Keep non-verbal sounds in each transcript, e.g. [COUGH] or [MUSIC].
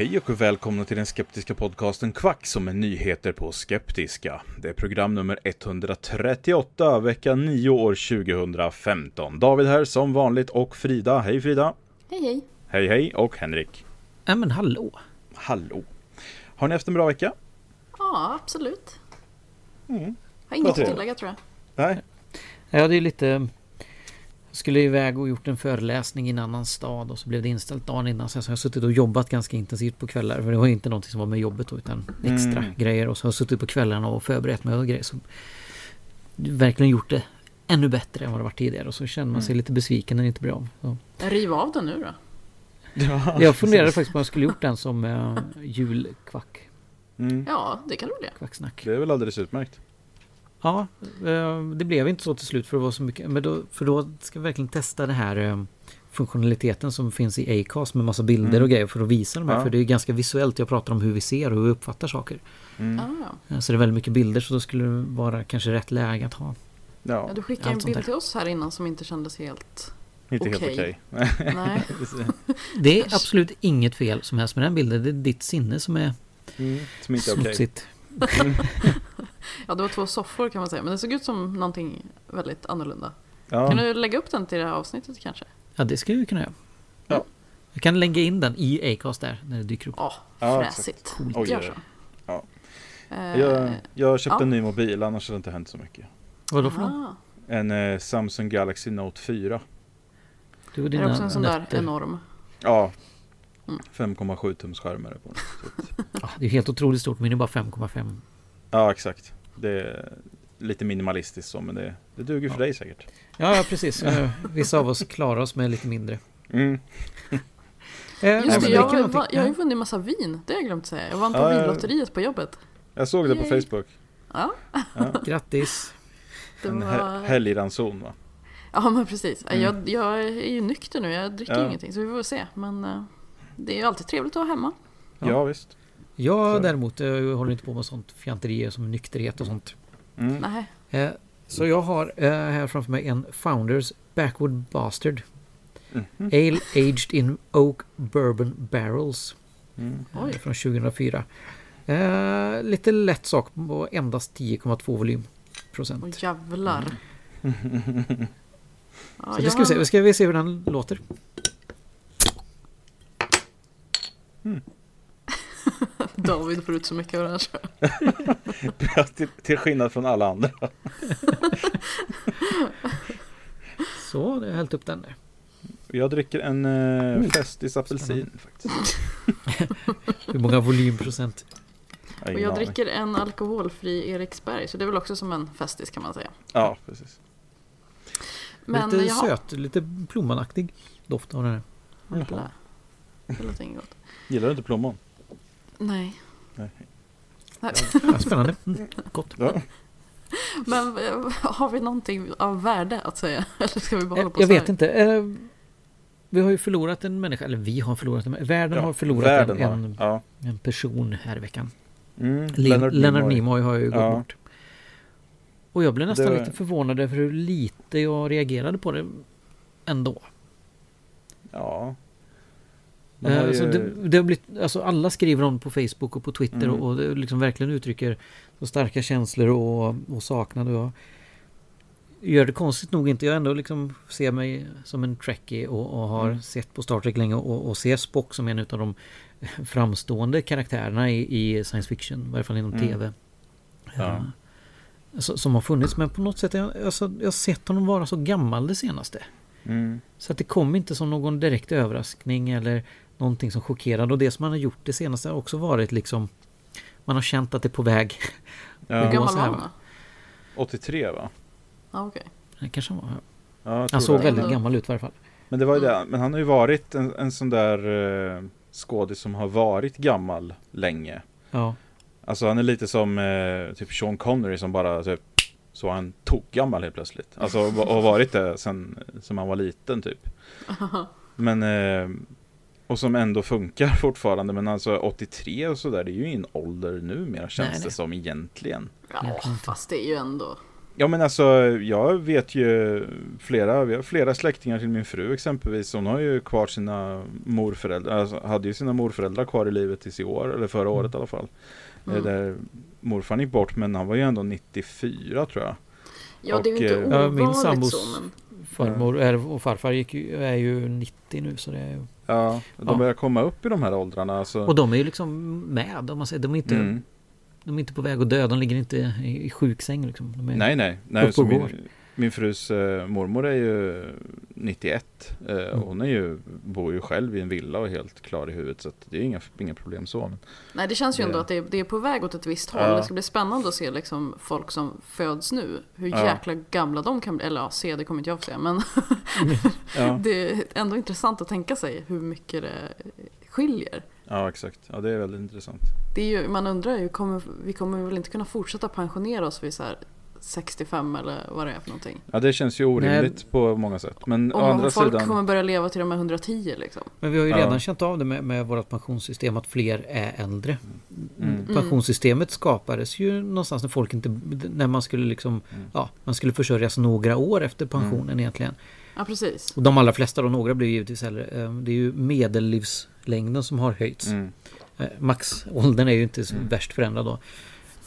Hej och välkomna till den skeptiska podcasten Kvack som är nyheter på skeptiska. Det är program nummer 138, vecka 9 år 2015. David här som vanligt och Frida. Hej Frida! Hej hej! Hej hej och Henrik. Ja men hallå! Hallå! Har ni haft en bra vecka? Ja, absolut. Mm. Har inget att tillägga tror jag. Nej? Ja det är lite... Skulle iväg och gjort en föreläsning i en annan stad och så blev det inställt dagen innan. Sen så har jag suttit och jobbat ganska intensivt på kvällar. För det var inte någonting som var med jobbet då, utan extra Mm. grejer. Och så har jag suttit på kvällarna och förberett mig och grejer. Så verkligen gjort det ännu bättre än vad det varit tidigare. Och så känner man sig lite besviken när det inte blir av. Så. Riv av den nu då. Ja, [LAUGHS] Jag funderade faktiskt på om jag skulle gjort den som uh, julkvack. Mm. Ja, det kan du det. Kvacksnack. Det är väl alldeles utmärkt. Ja, eh, det blev inte så till slut för det var så mycket. Men då, för då ska vi verkligen testa det här eh, funktionaliteten som finns i Acast med massa bilder Mm. och grejer för att visa de här. Ja. För det är ganska visuellt. Jag pratar om hur vi ser och hur vi uppfattar saker. Mm. Ah, Så det är väldigt mycket bilder så då skulle det vara kanske rätt läge att ha. Ja, Ja, du skickade en bild till oss här innan som inte kändes helt... inte helt okej. Nej. [LAUGHS] Det är absolut inget fel som helst med den bilden. Det är ditt sinne som är Mm. Som inte är smutsigt. [LAUGHS] [LAUGHS] Ja, det var två soffor kan man säga. Men det såg ut som någonting väldigt annorlunda. Ja. Kan du lägga upp den till det här avsnittet kanske? Ja, det skulle vi kunna göra. Ja. Jag kan lägga in den i Acast där när det dyker upp. Ja, Ja, fräsigt. Oj, Gör så. Ja. Eh, Jag, jag köpte ja. en ny mobil, annars har det inte hänt så mycket. Vadå för något? aha. En eh, Samsung Galaxy Note 4. Du och Är det också en sån där nötter. enorm? Ja. Mm. 5,7 tums skärm är det på Ja, [LAUGHS] det är helt otroligt stort, men det är bara 5,5. Ja, exakt. Det är lite minimalistiskt så, men det, det duger för Ja. dig säkert. Ja, ja precis. Vissa av oss klarar oss med lite mindre. Mm. Eh, Just det, jag, va- jag har ju vunnit massa vin. Det har jag glömt säga. Jag vann på Ja, vinlotteriet på jobbet. Jag såg det på Yay. Facebook. Ja, Ja. Grattis! det En var... helgranson va? Ja men precis. Mm. Jag, jag är ju nykter nu, jag dricker Ja. ingenting så vi får se. Men eh, det är ju alltid trevligt att vara hemma. Ja, Ja. visst. Jag Så. däremot jag håller inte på med sånt fjanterier som nykterhet och sånt. Mm. Nej. Eh, Så jag har eh, här framför mig en Founders Backwood Bastard. Mhm. Ale aged in Oak Bourbon Barrels. Mm. eh, Oj. Från 2004. Eh, lite lätt sak på endast 10,2 volym. Procent. Åh jävlar. Ja, Så det ska vi se. ska vi se hur den låter. [LAUGHS] David får ut så mycket av det här. till, till skillnad från alla andra. [LAUGHS] Så, jag har hällt upp den där. Jag dricker en uh, Oh. Festis apelsin faktiskt. [LAUGHS] Hur många volymprocent? Jag Och jag dricker en alkoholfri Eriksberg så det är väl också som en festis kan man säga. Ja, precis. Men lite jaha. söt, lite plommonaktig doft av den här. Jävlar. Det låter inget gott. Gillar du inte plommon? Nej. Nej. Nej. Ja, spännande. Mm, [LAUGHS] gott. Ja. Men eh, har vi någonting av värde att säga? [LAUGHS] Eller ska vi bara hålla på Jag vet inte. Eh, Vi har ju förlorat en människa, eller vi har förlorat en Världen Ja, har förlorat världen en, har- en, Ja. en person här i veckan. Mm. Leonard, Leonard Nimoy har ju gått Ja. bort. Och jag blev nästan Det- lite förvånad över hur lite jag reagerade på det ändå. Ja. Eh, har ju- alltså, det, det har blivit, alltså alla skriver om på Facebook och på Twitter Mm. och, och liksom verkligen uttrycker så starka känslor och, och saknad. Och jag gör det konstigt nog inte. Jag ändå liksom ser mig som en trekkie och, och har Mm. sett på Star Trek länge och, och ser Spock som en av de framstående karaktärerna i, i science fiction. I varje fall inom Mm. TV. Ja. Eh, så- som har funnits. Men på något sätt, jag, alltså, jag har sett honom vara så gammal det senaste. Mm. Så att det kom inte som någon direkt överraskning eller någonting som chockerade. Och det som man har gjort det senaste har också varit liksom Man har känt att det är på väg. Hur Ja. gammal så var han va? då? 83 va? Ja, okej. Det kanske han var. Ja, Han såg det. väldigt gammal ut i varje fall. Men det var ju det. Men han har ju varit en, en sån där uh, skådis som har varit gammal länge. Ja. Alltså han är lite som eh, typ Sean Connery som bara typ så han tokgammal helt plötsligt. Alltså och varit det sen som han var liten typ. [LAUGHS] Men eh, och som ändå funkar [LAUGHS] fortfarande. Men alltså 83 och sådär det är ju ingen ålder numera känns Nej, det nej. som egentligen. Ja, fast det är ju ändå... Ja men alltså jag vet ju flera, vi har flera släktingar till min fru exempelvis. Hon har ju kvar sina morföräldrar, alltså hade ju sina morföräldrar kvar i livet tills i år, eller förra året i alla fall. Eh, Mm. Där morfar gick bort men han var ju ändå 94 tror jag. Ja, det är ju inte Och, eh, ja, ovanligt min sambos- så, men... Farmor och farfar gick ju, är ju 90 nu så det är ju... Ja, de Ja. börjar komma upp i de här åldrarna. Alltså. Och de är ju liksom med om man säger. De är inte, mm. de är inte på väg att dö. De ligger inte i, sjuksäng liksom. Nej nej, nej och min, frus eh, mormor är ju 91. Eh, Mm. och Hon är ju, bor ju själv i en villa och är helt klar i huvudet. Så att det är inga, inga problem så. Men, Nej, det känns ju ändå Det- att det är, det är på väg åt ett visst håll. Ja. Det ska bli spännande att se liksom folk som föds nu. Hur Ja. jäkla gamla de kan bli. Eller ja, se, det kommer inte jag få se. Men [LAUGHS] ja. [LAUGHS] det är ändå intressant att tänka sig hur mycket det skiljer. ja exakt, ja det är väldigt intressant. Det är ju, man undrar ju, kommer, vi kommer väl inte kunna fortsätta pensionera oss vid så här 65 eller vad det är för någonting. Ja det känns ju orimligt på många sätt. Men å Om andra folk sidan. kommer börja leva till de här 110 liksom. Men vi har ju Ja. redan känt av det med, med vårt pensionssystem att fler är äldre. Mm. Pensionssystemet skapades ju någonstans när folk inte... När man skulle liksom... Mm. Ja, man skulle försörjas några år efter pensionen egentligen. Ja, precis. Och de allra flesta då, några blir givetvis äldre. Eh, Det är ju medellivslängden som har höjts. Mm. Eh, Maxåldern är ju inte så Mm. värst förändrad då.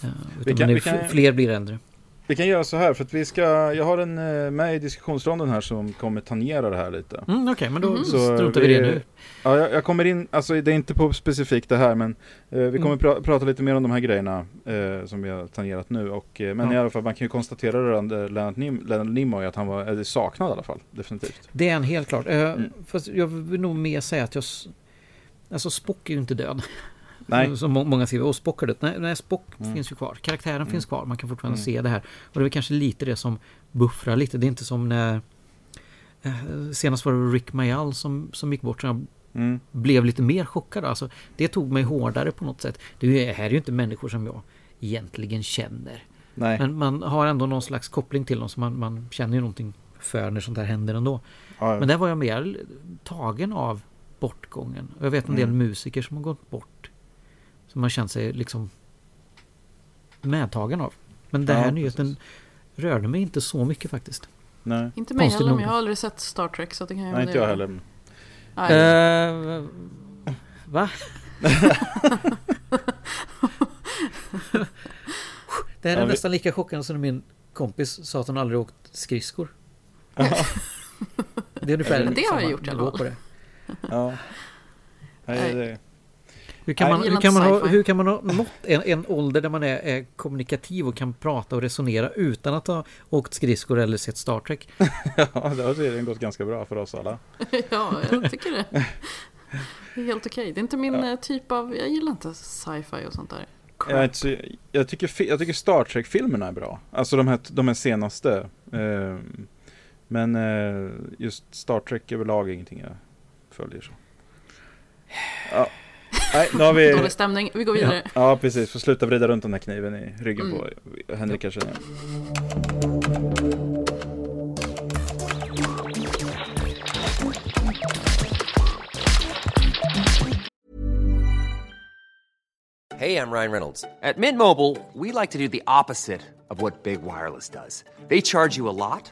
Eh, Vi Utan kan- är fler blir äldre. Vi kan göra så här för att vi ska, jag har en eh, med i diskussionsronden här som kommer tangera det här lite. Mm, Okej, men då. Så struntar vi i det nu. Ja, jag, jag kommer in, alltså det är inte på specifikt det här men eh, vi kommer Mm. pra, prata lite mer om de här grejerna eh, som vi har tangerat nu. Och, eh, men Ja. i alla fall man kan ju konstatera rörande Leonard, Nim, Leonard Nimoy att han var är saknad i alla fall, definitivt. Det är en helt klart. Eh, Mm. Fast jag vill nog mer säga att jag... Alltså Spock är ju inte död. Nej, Som må- många skriver. Och Spock död. Nej, nej Spock Mm. finns ju kvar. Karaktären Mm. finns kvar. Man kan fortfarande Mm. se det här. Och det är kanske lite det som buffrar lite. Det är inte som när... eh, Senast var det Rick Mayall som, som gick bort. Så jag mm, blev lite mer chockad. Alltså, det tog mig hårdare på något sätt. Det är- här är ju inte människor som jag egentligen känner. nej. Men man har ändå någon slags koppling till dem. Så man, man känner ju någonting för när sånt här händer ändå. ja, Men där var jag mer tagen av bortgången. Jag vet en del Mm. musiker som har gått bort. Som man känt sig liksom medtagen av. Men den Ja, här nyheten precis. rörde mig inte så mycket faktiskt. nej. Inte mig heller, men jag har aldrig sett Star Trek så det kan jag nej, inte jag heller. Eh, va? [LAUGHS] det här är Ja, vi- nästan lika chockande som när min kompis sa att hon aldrig åkt skridskor. Det är ungefär det har jag gjort i alla nivå fall. på det. Ja. Nej, Nej. det, Hur kan, man, hur, kan man ha, hur kan man ha nått en, en ålder där man är, är kommunikativ och kan prata och resonera utan att ha åkt skridskor eller sett Star Trek? [LAUGHS] ja, det har tydligen gått ganska bra för oss alla. [LAUGHS] ja, jag tycker det. Det är helt okej. Det är inte min Ja. eh, typ av... Jag gillar inte sci-fi och sånt där. Jag, jag, tycker, jag tycker Star Trek-filmerna är bra. Alltså de här, de här senaste. Eh, men eh, just Star Trek överlag är ingenting jag följer så. Ja. Nej, nu har vi... Dålig stämning, vi går vidare. Ja, precis. Får sluta vrida runt den här kniven i ryggen Mm. på Henrik kanske. Hey, I'm Ryan Reynolds. At Mint Mobile, we like to do the opposite of what Big Wireless does. They charge you a lot,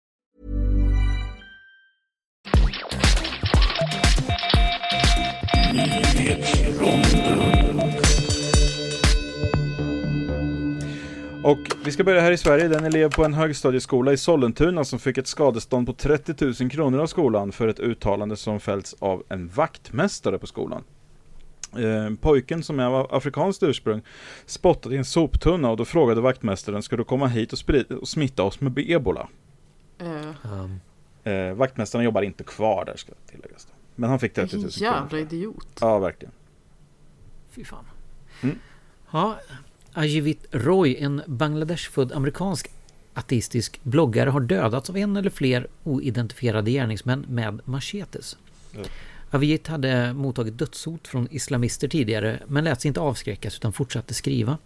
Och vi ska börja här i Sverige. Det är en elev på en högstadieskola i Sollentuna som fick ett skadestånd på 30 000 kronor av skolan för ett uttalande som fällts av en vaktmästare på skolan. Eh, pojken som är av afrikanskt ursprung spottade i en soptunna och då frågade vaktmästaren ska du komma hit och, sprida, och smitta oss med ebola? Eh, Eh, vaktmästaren jobbar inte kvar där ska tilläggas. Då. Men han fick 30 000 vilken kronor. jävla idiot. Ja, verkligen. Fy fan. Mm. Ja, Ajivit Roy, en Bangladesh-född amerikansk ateistisk bloggare har dödats av en eller fler oidentifierade gärningsmän med machetes. Ja. Avijit hade mottagit dödshot från islamister tidigare men lät sig inte avskräckas utan fortsatte skriva.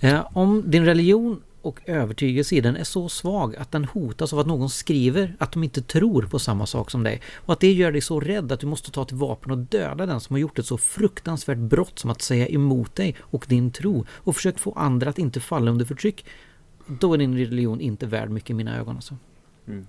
Eh, om din religion och övertygelse i den är så svag att den hotas av att någon skriver att de inte tror på samma sak som dig och att det gör dig så rädd att du måste ta till vapen och döda den som har gjort ett så fruktansvärt brott som att säga emot dig och din tro och försökt få andra att inte falla under förtryck då är din religion inte värd mycket i mina ögon alltså.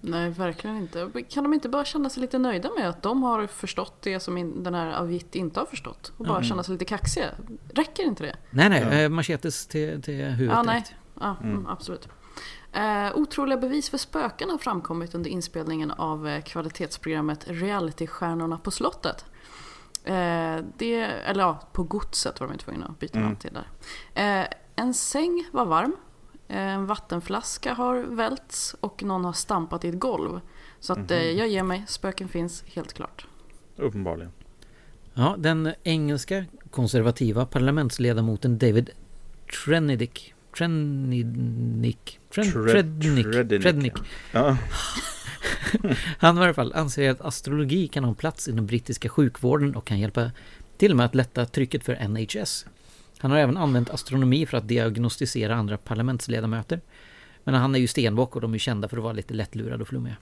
Nej, verkligen inte. Kan de inte bara känna sig lite nöjda med att de har förstått det som den här Avit inte har förstått? Och bara känna sig lite kaxiga? Räcker inte det? Nej nej, eh, machetes till, till huvudet Ja, nej. Ja, mm, absolut. Eh, otroliga bevis för spöken har framkommit under inspelningen av eh, kvalitetsprogrammet Realitystjärnorna på slottet. Eh, det, eller ja, på godset var de tvungna att byta namn till där. Eh, en säng var varm. Eh, en vattenflaska har välts och någon har stampat i ett golv. Så att eh, jag ger mig, spöken finns helt klart. Uppenbarligen. Ja, den engelska konservativa parlamentsledamoten David Trennidick Trennick Tren, Tre- Trednick, Trednick, Trednick. Ja. [LAUGHS] Han i alla fall anser att astrologi kan ha en plats i den brittiska sjukvården och kan hjälpa till och med att lätta trycket för NHS. Han har även använt astronomi för att diagnostisera andra parlamentsledamöter. Men han är ju stenbock och de är kända för att vara lite lättlurade och flummiga.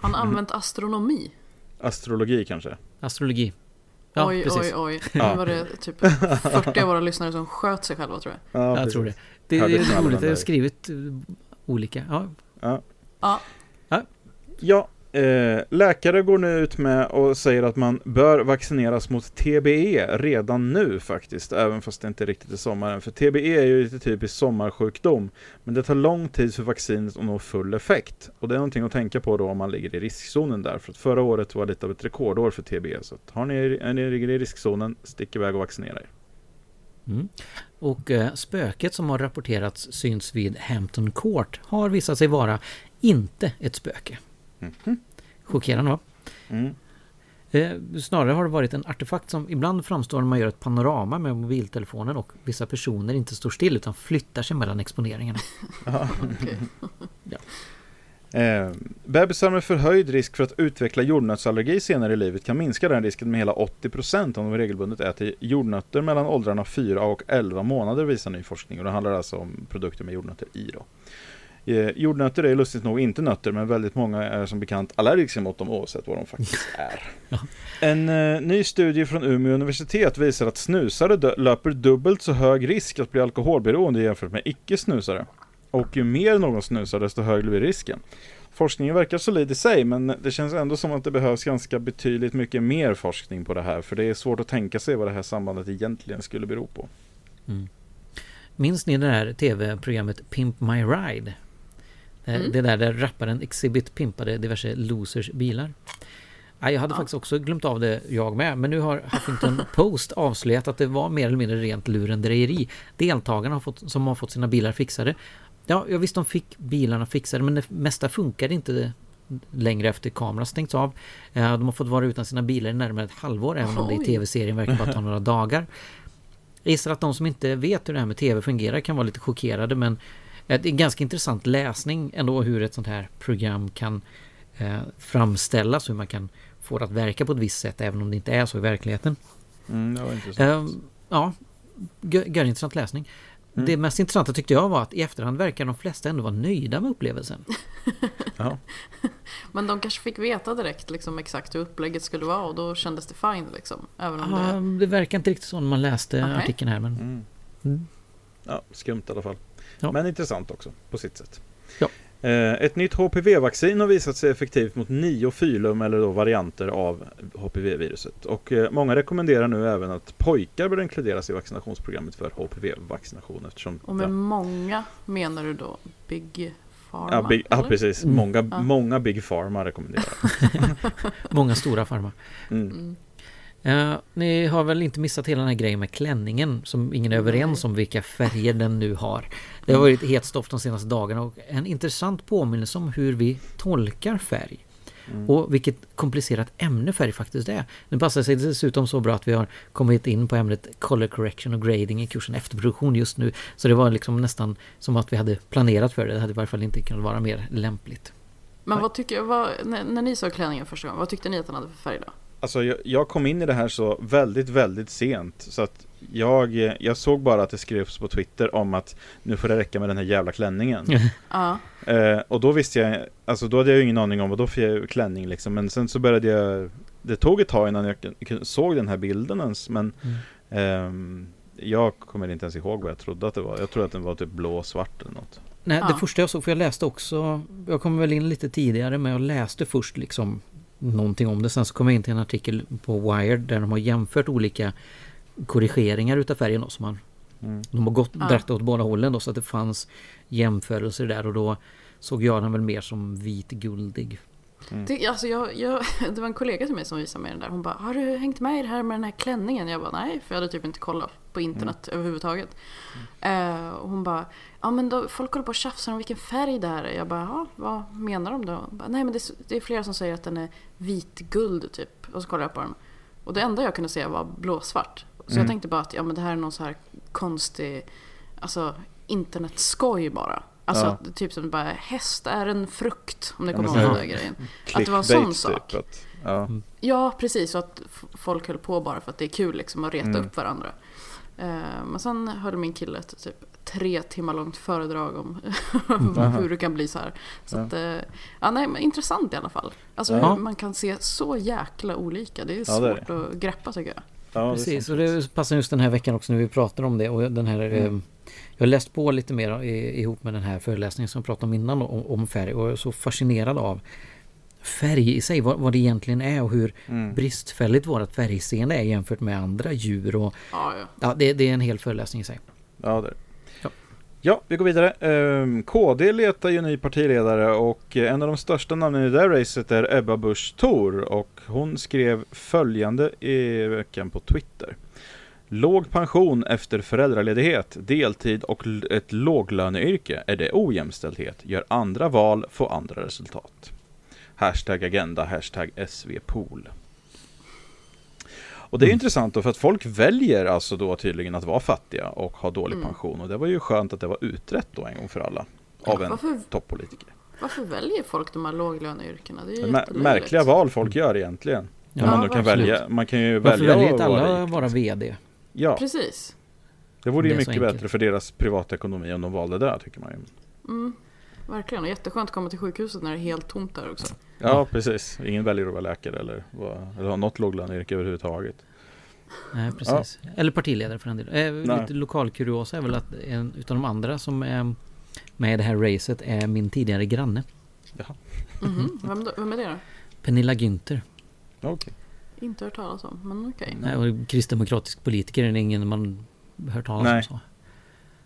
Han har använt astronomi. Astrologi kanske? Astrologi. Ja, oj, precis. oj, oj. Nu var det typ [LAUGHS] 40 av våra lyssnare som sköt sig själva tror jag. Ja, Jag precis. tror det. Det är roligt, jag har skrivit eh, olika. Ja, Ja. Ja, Ja, eh, läkare går nu ut med och säger att man bör vaccineras mot TBE redan nu faktiskt, även fast det inte riktigt är sommaren. För TBE är ju lite typisk sommarsjukdom, men det tar lång tid för vaccinet att nå full effekt. Och det är någonting att tänka på då om man ligger i riskzonen där, för att förra året var lite av ett rekordår för TBE. Så att har ni, är ni ligger i riskzonen, stick iväg och vaccinera er. Mm. Och eh, spöket som har rapporterats syns vid Hampton Court har visat sig vara inte ett spöke. Chockerande va? Mm. Eh, snarare har det varit en artefakt som ibland framstår när man gör ett panorama med mobiltelefonen och vissa personer inte står still utan flyttar sig mellan exponeringarna. [LAUGHS] okej. Eh, bebisar med förhöjd risk för att utveckla jordnötsallergi senare i livet kan minska den risken med hela 80% om de regelbundet äter jordnötter mellan åldrarna 4 och 11 månader visar ny forskning. Och det handlar alltså om produkter med jordnötter i. Då. Eh, jordnötter är lustigt nog inte nötter men väldigt många är som bekant allergiska mot dem oavsett vad de faktiskt [LAUGHS] är. En eh, ny studie från Umeå universitet visar att snusare löper dubbelt så hög risk att bli alkoholberoende jämfört med icke-snusare. Och ju mer någon snusar desto högre blir risken. Forskningen verkar solid i sig men det känns ändå som att det behövs ganska betydligt mycket mer forskning på det här för det är svårt att tänka sig vad det här sambandet egentligen skulle bero på. Minns ni det här tv-programmet Pimp My Ride? Det, det där där rapparen Exhibit pimpade diverse losers bilar. Ja, jag hade faktiskt också glömt av det jag med, men nu har Huffington [LAUGHS] Post avslöjat att det var mer eller mindre rent lurendrejeri. Deltagarna har fått, som har fått sina bilar fixade Ja, jag visste de fick bilarna fixade men det mesta funkade inte längre efter kameran stängts av. Eh, de har fått vara utan sina bilar i närmare ett halvår även om det i tv-serien verkar bara ta [LAUGHS] några dagar. Jag gissar att de som inte vet hur det här med tv fungerar kan vara lite chockerade men eh, det är ganska intressant läsning ändå hur ett sånt här program kan eh, framställas, hur man kan få det att verka på ett visst sätt även om det inte är så i verkligheten. Mm, det var intressant. Ja, gö- görintressant läsning. Mm. Det mest intressanta tyckte jag var att i efterhand verkar de flesta ändå vara nöjda med upplevelsen. [LAUGHS] Ja. Men de kanske fick veta direkt liksom, exakt hur upplägget skulle vara och då kändes det fine liksom. Även om Ja, det... det verkar inte riktigt så när man läste Okej. artikeln här men Mm. Mm. ja, skumt i alla fall. Ja. Men intressant också på sitt sätt. Ja. Eh, Ett nytt HPV-vaccin har visat sig effektivt mot nio filum eller då varianter av HPV-viruset. Och eh, många rekommenderar nu även att pojkar bör inkluderas i vaccinationsprogrammet för HPV-vaccination eftersom Och med ja, många menar du då Big Pharma? ja, big, ja precis, Mm. många, Ja. många Big Pharma rekommenderar. [LAUGHS] [LAUGHS] många stora farma. Mm. Mm. Eh, ni har väl inte missat hela den här grejen med klänningen som ingen är överens om vilka färger den nu har. Det har varit het stoff de senaste dagarna och en intressant påminnelse om hur vi tolkar färg. Mm. Och vilket komplicerat ämne färg faktiskt är. Det passar sig dessutom så bra att vi har kommit in på ämnet Color Correction och Grading i kursen efterproduktion just nu. Så det var liksom nästan som att vi hade planerat för det. Det hade i varje fall inte kunnat vara mer lämpligt. Men vad tycker vad, när, när ni såg klänningen första gången, vad tyckte ni att den hade för färg då? Alltså jag, jag kom in i det här så väldigt, väldigt sent så att jag, jag såg bara att det skrevs på Twitter om att nu får det räcka med den här jävla klänningen. [LAUGHS] Ja, Eh, och då visste jag, alltså då hade jag ju ingen aning om vad då för jag klänning liksom. Men sen så började jag, det tog ett tag innan jag såg den här bilden ens. Men Mm. ehm, jag kommer inte ens ihåg vad jag trodde att det var. Jag trodde att den var typ blå och svart eller något. Nej, det Ja. första jag såg, för jag läste också, jag kom väl in lite tidigare men jag läste först liksom någonting om det. Sen så kom jag in till en artikel på Wired där de har jämfört olika korrigeringar utav färgen då, som man, Mm. de har gått Ja. direkt åt båda hållen då så att det fanns jämförelser där och då såg jag den väl mer som vitguldig. Mm. det, alltså jag, jag, [LAUGHS] det var en kollega till mig som visade mig den där. Hon bara, har du hängt med i det här med den här klänningen? Jag bara, nej, för jag hade typ inte kollat på internet överhuvudtaget. Eh, och hon bara, ja men då, folk håller på och tjafsar om vilken färg det här är. Jag bara, ja, vad menar de då? Bara, nej men det, det är flera som säger att den är vitguld typ. Och så kollade jag på den. Och det enda jag kunde se var blåsvart. Så Mm. jag tänkte bara att ja, men det här är någon så här konstig, alltså internetskoj bara. Alltså Ja. typ som bara häst är en frukt, om ni kommer ihåg den där [LAUGHS] grejen. Att det var en sån Clickbait, sak. Typ, att, ja. Ja, precis. Och att folk höll på bara för att det är kul liksom att reta Mm. upp varandra. Eh, men sen höll min kille ett typ tre timmar långt föredrag om [LAUGHS] hur det kan bli så här. Så Ja. att, eh, ja, nej, men intressant i alla fall. Alltså Ja. hur man kan se så jäkla olika. Det är Ja, det är svårt att greppa tycker jag. Det Precis, sant. och det passar just den här veckan också när vi pratar om det och den här Mm. eh, Jag har läst på lite mer i, ihop med den här föreläsningen som jag pratade om innan om, om färg och jag är så fascinerad av färg i sig, vad, vad det egentligen är och hur Mm. bristfälligt vårt färgseende är jämfört med andra djur och Ja, ja. ja, det, det är en hel föreläsning i sig. Ja, det. Ja. Ja, vi går vidare. Ehm, KD letar ju ny partiledare och eh, en av de största namnen i det här racet är Ebba Busch Thor och hon skrev följande i veckan på Twitter. Låg pension efter föräldraledighet, deltid och ett låglöneyrke. Är det ojämställdhet? Gör andra val, få andra resultat. Hashtag agenda, hashtag svpool. Och det är Mm. intressant då för att folk väljer alltså då tydligen att vara fattiga och ha dålig Mm. pension. Och det var ju skönt att det var utrett då en gång för alla. Av en Varför, toppolitiker. varför väljer folk de här låglöneyrkena? Det är ju Mä- jättelöjligt. märkliga val folk gör egentligen. Ja, När man då Ja, kan välja, man kan ju Varför välja väljer att inte alla rik. vara VD? Ja, Precis. det vore ju mycket bättre för deras privatekonomi om de valde det tycker man ju. Mm, verkligen. Och jätteskönt att komma till sjukhuset när det är helt tomt där också. Ja, precis. Ingen väljer att vara läkare eller, eller ha något låglöneyrke överhuvudtaget. Nej, precis. Eller partiledare för den delen. Eh, lite lokalkuriosa är väl att en utav de andra som är med i det här racet är min tidigare granne. Mhm. Vem, då, vem är det då? Pernilla Günther. Okej. Inte hört talas om, men okej. Nej, och kristdemokratisk politiker är ingen man hört talas Nej. om så.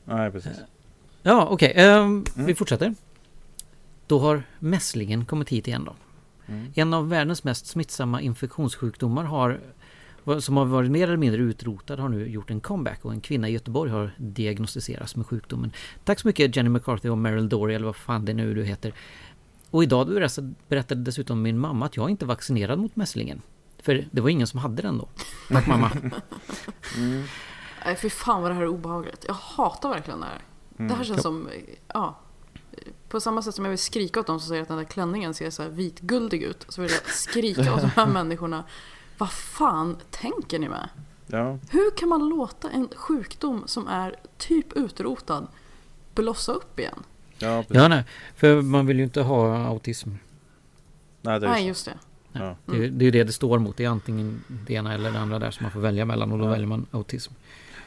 Nej, precis. Ja, okej. ehm, Mm. Vi fortsätter. Då har mässlingen kommit hit igen då. Mm. En av världens mest smittsamma infektionssjukdomar har som har varit mer eller mindre utrotad har nu gjort en comeback och en kvinna i Göteborg har diagnostiserats med sjukdomen. Tack så mycket Jenny McCarthy och Meryl Dory eller vad fan det nu du heter. Och idag berättade dessutom min mamma att jag inte är vaccinerad mot mässlingen. För det var ingen som hade den då. Tack mamma. mm. Nej fy fan vad det här är obehagligt. Jag hatar verkligen det här. Mm. Det här känns som, ja. På samma sätt som jag vill skrika åt dem som säger att den där klänningen ser så här vitguldig ut. Så vill jag skrika åt de här [LAUGHS] människorna. Vad fan tänker ni med? Ja. Hur kan man låta en sjukdom som är typ utrotad blossa upp igen? Ja, ja nej. För man vill ju inte ha autism. Nej, det är nej just det. Ja. Mm. Det, är, det är det det står mot. Det är antingen det ena eller det andra där som man får välja mellan och då ja. väljer man autism.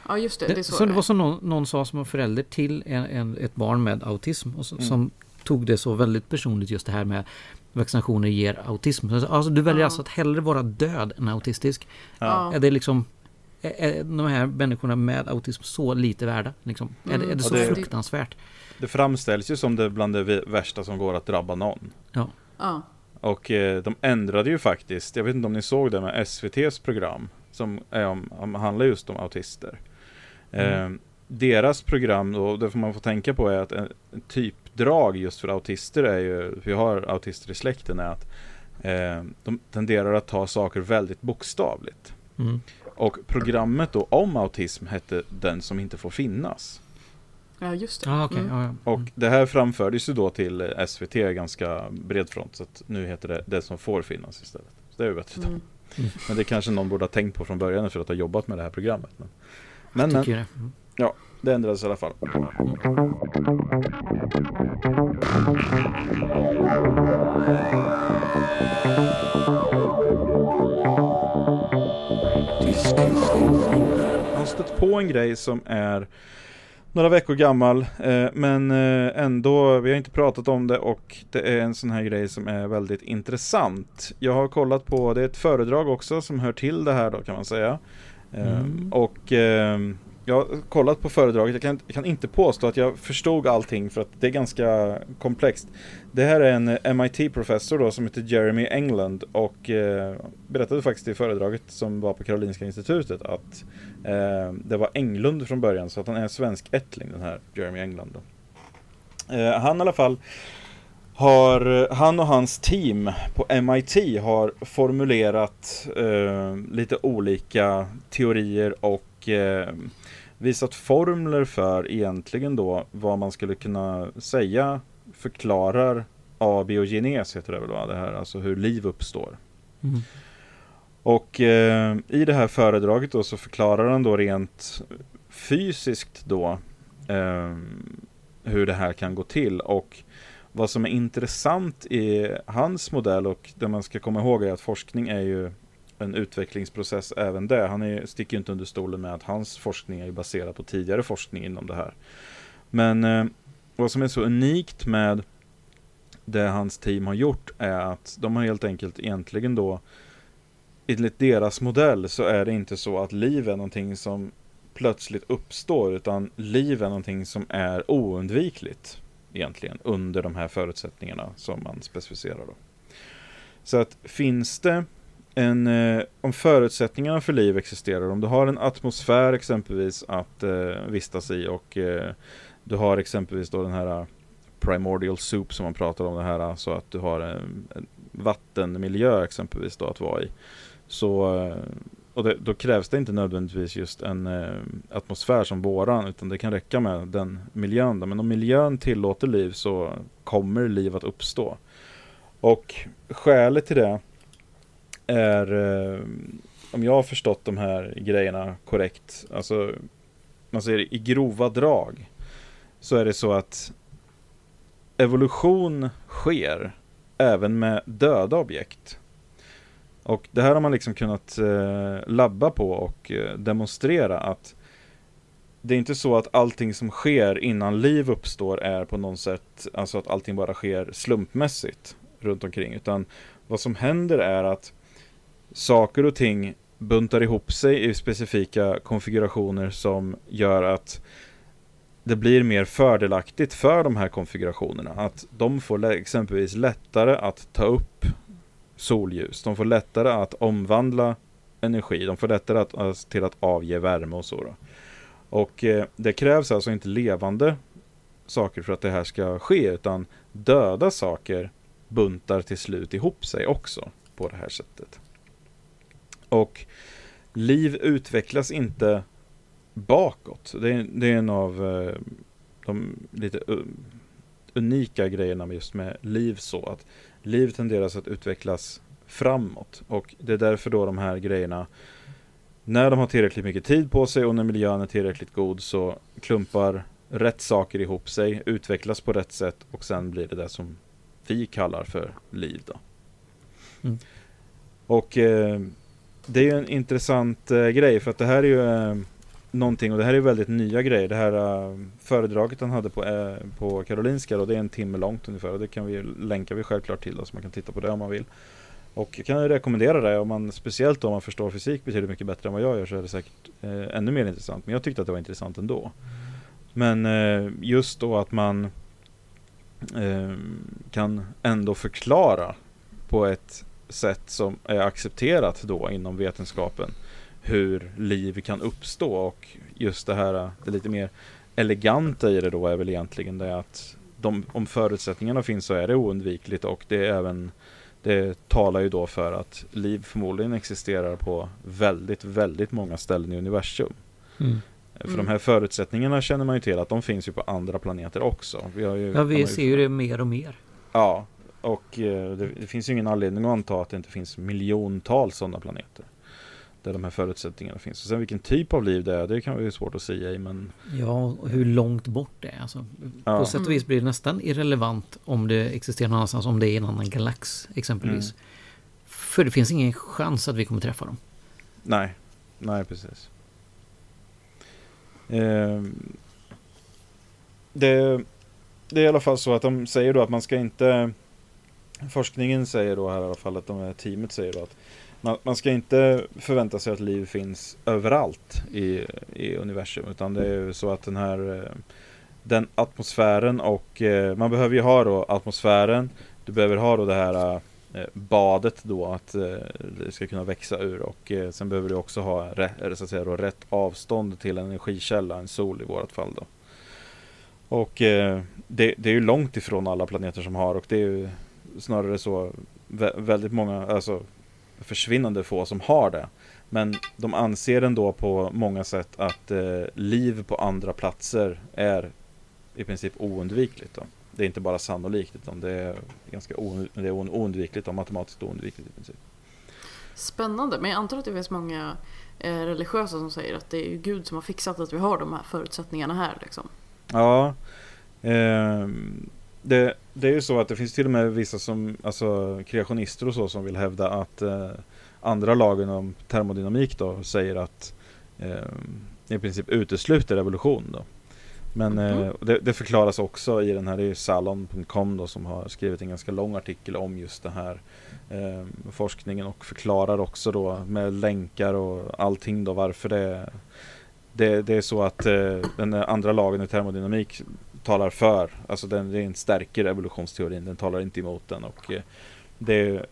Ja just det, det är så, så det, var som någon, någon sa som var förälder till en, en, ett barn med autism och så, mm. som tog det så väldigt personligt just det här med vaccinationer ger autism. Alltså du väljer ja. alltså att hellre vara död än autistisk. Ja. Är det liksom är de här människorna med autism så lite värda? Liksom? Mm. Är, det, är det så det, fruktansvärt? Det framställs ju som det bland det värsta som går att drabba någon. Ja. ja. Och eh, de ändrade ju faktiskt, jag vet inte om ni såg det med SVTs program som är om, om, handlar just om autister. Mm. Eh, deras program, då, det får man få tänka på är att en, en typdrag just för autister är ju, vi har autister i släkten, är att eh, de tenderar att ta saker väldigt bokstavligt. Mm. Och programmet då om autism hette Den som inte får finnas. Ja, just det. Ah, okay. mm. mm. Och det här framfördes ju då till SVT ganska bred front. Så att nu heter det Det som får finnas istället. Så det är ju bättre. Mm. Mm. Men det kanske någon borde ha tänkt på från början för att ha jobbat med det här programmet. Men, men, men det. ja, det ändrades i alla fall. Jag har stött på en grej som är några veckor gammal eh, men eh, ändå, vi har inte pratat om det och det är en sån här grej som är väldigt intressant. Jag har kollat på, det är ett föredrag också som hör till det här då kan man säga. Eh, mm. Och jag har kollat på föredraget, jag kan, jag kan, inte påstå att jag förstod allting för att det är ganska komplext. Det här är en MIT-professor då som heter Jeremy England och eh, berättade faktiskt i föredraget som var på Karolinska Institutet att eh, det var Englund från början så att han är svensk ättling den här Jeremy England. Då. Eh, han i alla fall har, han och hans team på MIT har formulerat eh, lite olika teorier och eh, visat formler för egentligen då vad man skulle kunna säga förklarar abiogenes heter det väl va? Det här, alltså hur liv uppstår. Mm. Och eh, i det här föredraget då så förklarar han då rent fysiskt då eh, hur det här kan gå till och vad som är intressant i hans modell och det man ska komma ihåg är att forskning är ju en utvecklingsprocess även det. Han är, sticker inte under stolen med att hans forskning är baserad på tidigare forskning inom det här. Men eh, vad som är så unikt med det hans team har gjort är att de har helt enkelt egentligen då enligt deras modell så är det inte så att liv är någonting som plötsligt uppstår utan liv är någonting som är oundvikligt egentligen under de här förutsättningarna som man specificerar då. Så att finns det en, eh, om förutsättningarna för liv existerar, om du har en atmosfär exempelvis att eh, vistas i och eh, du har exempelvis då den här eh, primordial soup som man pratar om det här, eh, så att du har en, en vattenmiljö exempelvis då att vara i. Så, eh, och det, då krävs det inte nödvändigtvis just en eh, atmosfär som våran, utan det kan räcka med den miljön. Då. Men om miljön tillåter liv så kommer liv att uppstå. Och skälet till det är, eh, om jag har förstått de här grejerna korrekt, alltså man säger i grova drag, så är det så att evolution sker även med döda objekt. Och det här har man liksom kunnat eh, labba på och eh, demonstrera att det är inte så att allting som sker innan liv uppstår är på något sätt, alltså att allting bara sker slumpmässigt runt omkring, utan vad som händer är att saker och ting buntar ihop sig i specifika konfigurationer som gör att det blir mer fördelaktigt för de här konfigurationerna. Att de får exempelvis lättare att ta upp solljus. De får lättare att omvandla energi. De får lättare att, till att avge värme och så. Då. Och eh, det krävs alltså inte levande saker för att det här ska ske, utan döda saker buntar till slut ihop sig också på det här sättet. Och liv utvecklas inte bakåt. Det är, det är en av eh, de lite unika grejerna just med liv så att liv tenderar att utvecklas framåt och det är därför då de här grejerna när de har tillräckligt mycket tid på sig och när miljön är tillräckligt god så klumpar rätt saker ihop sig, utvecklas på rätt sätt och sen blir det det som vi kallar för liv då. Mm. Och eh, det är ju en intressant eh, grej för att det här är ju eh, någonting och det här är väldigt nya grejer. Det här äh, föredraget han hade på, äh, på Karolinska då, det är en timme långt ungefär och det kan vi länka vi självklart till då, så man kan titta på det om man vill. Och jag kan rekommendera det om man speciellt om man förstår fysik betydligt mycket bättre än vad jag gör så är det säkert äh, ännu mer intressant. Men jag tyckte att det var intressant ändå. Men just då att man kan ändå förklara på ett sätt som är accepterat då inom vetenskapen hur liv kan uppstå och just det här, det lite mer eleganta i det då är väl egentligen det att de, om förutsättningarna finns så är det oundvikligt och det är även det talar ju då för att liv förmodligen existerar på väldigt, väldigt många ställen i universum. Mm. För mm. de här förutsättningarna känner man ju till att de finns ju på andra planeter också. Vi har ju, ja, vi ser ju det mer och mer. Ja, och eh, det, det, finns ju ingen anledning att anta att det inte finns miljontals sådana planeter där de här förutsättningarna finns. Och sen vilken typ av liv det är, det kan vara svårt att säga men... Ja, och hur långt bort det är. Alltså, ja. På sätt och vis blir det nästan irrelevant om det existerar någon annanstans, om det är en annan galax exempelvis. Mm. För det finns ingen chans att vi kommer träffa dem. Nej, nej precis. Eh, det, det är i alla fall så att de säger då att man ska inte Forskningen säger då här i alla fall att de här teamet säger då att man, man, ska inte förvänta sig att liv finns överallt i, i universum. Utan det är ju så att den här eh, den atmosfären och eh, man behöver ju ha då atmosfären. Du behöver ha då det här eh, badet då att det ska kunna växa ur och sen behöver du också ha rätt, så att säga då, rätt avstånd till en energikälla, en sol i vårt fall då. Och det, det är ju långt ifrån alla planeter som har och det är ju snarare så väldigt många, alltså försvinnande få som har det. Men de anser ändå på många sätt att eh, liv på andra platser är i princip oundvikligt. Då. Det är inte bara sannolikt utan det är ganska det är oundvikligt och matematiskt oundvikligt i princip. Spännande, men jag antar att det finns många eh, religiösa som säger att det är Gud som har fixat att vi har de här förutsättningarna här. Liksom. Ja, eh, det, det är ju så att det finns till och med vissa som, alltså kreationister och så som vill hävda att eh, andra lagen om termodynamik då säger att eh, i princip utesluter evolution då. Men mm eh, det, det, förklaras också i den här, det är Salon.com då som har skrivit en ganska lång artikel om just den här eh, forskningen och förklarar också då med länkar och allting då varför det det, det är så att eh, den andra lagen i termodynamik talar för, alltså den, den stärker evolutionsteorin, den talar inte emot den. Och eh, det,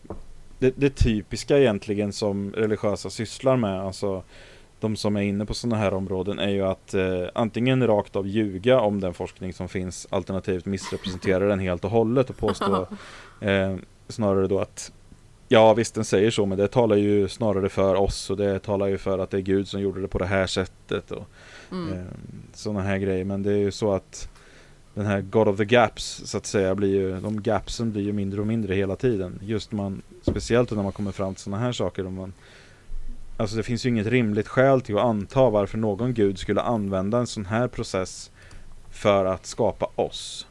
det, det typiska egentligen som religiösa sysslar med, alltså de som är inne på sådana här områden är ju att eh, antingen rakt av ljuga om den forskning som finns alternativt missrepresentera den helt och hållet och påstå [LAUGHS] eh, snarare då att ja visst den säger så men det talar ju snarare för oss och det talar ju för att det är Gud som gjorde det på det här sättet och mm. eh, sådana här grejer men det är ju så att den här God of the Gaps så att säga blir ju, de gapsen blir ju mindre och mindre hela tiden. Just man, speciellt när man kommer fram till sådana här saker. Om man, alltså det finns ju inget rimligt skäl till att anta varför någon gud skulle använda en sån här process för att skapa oss.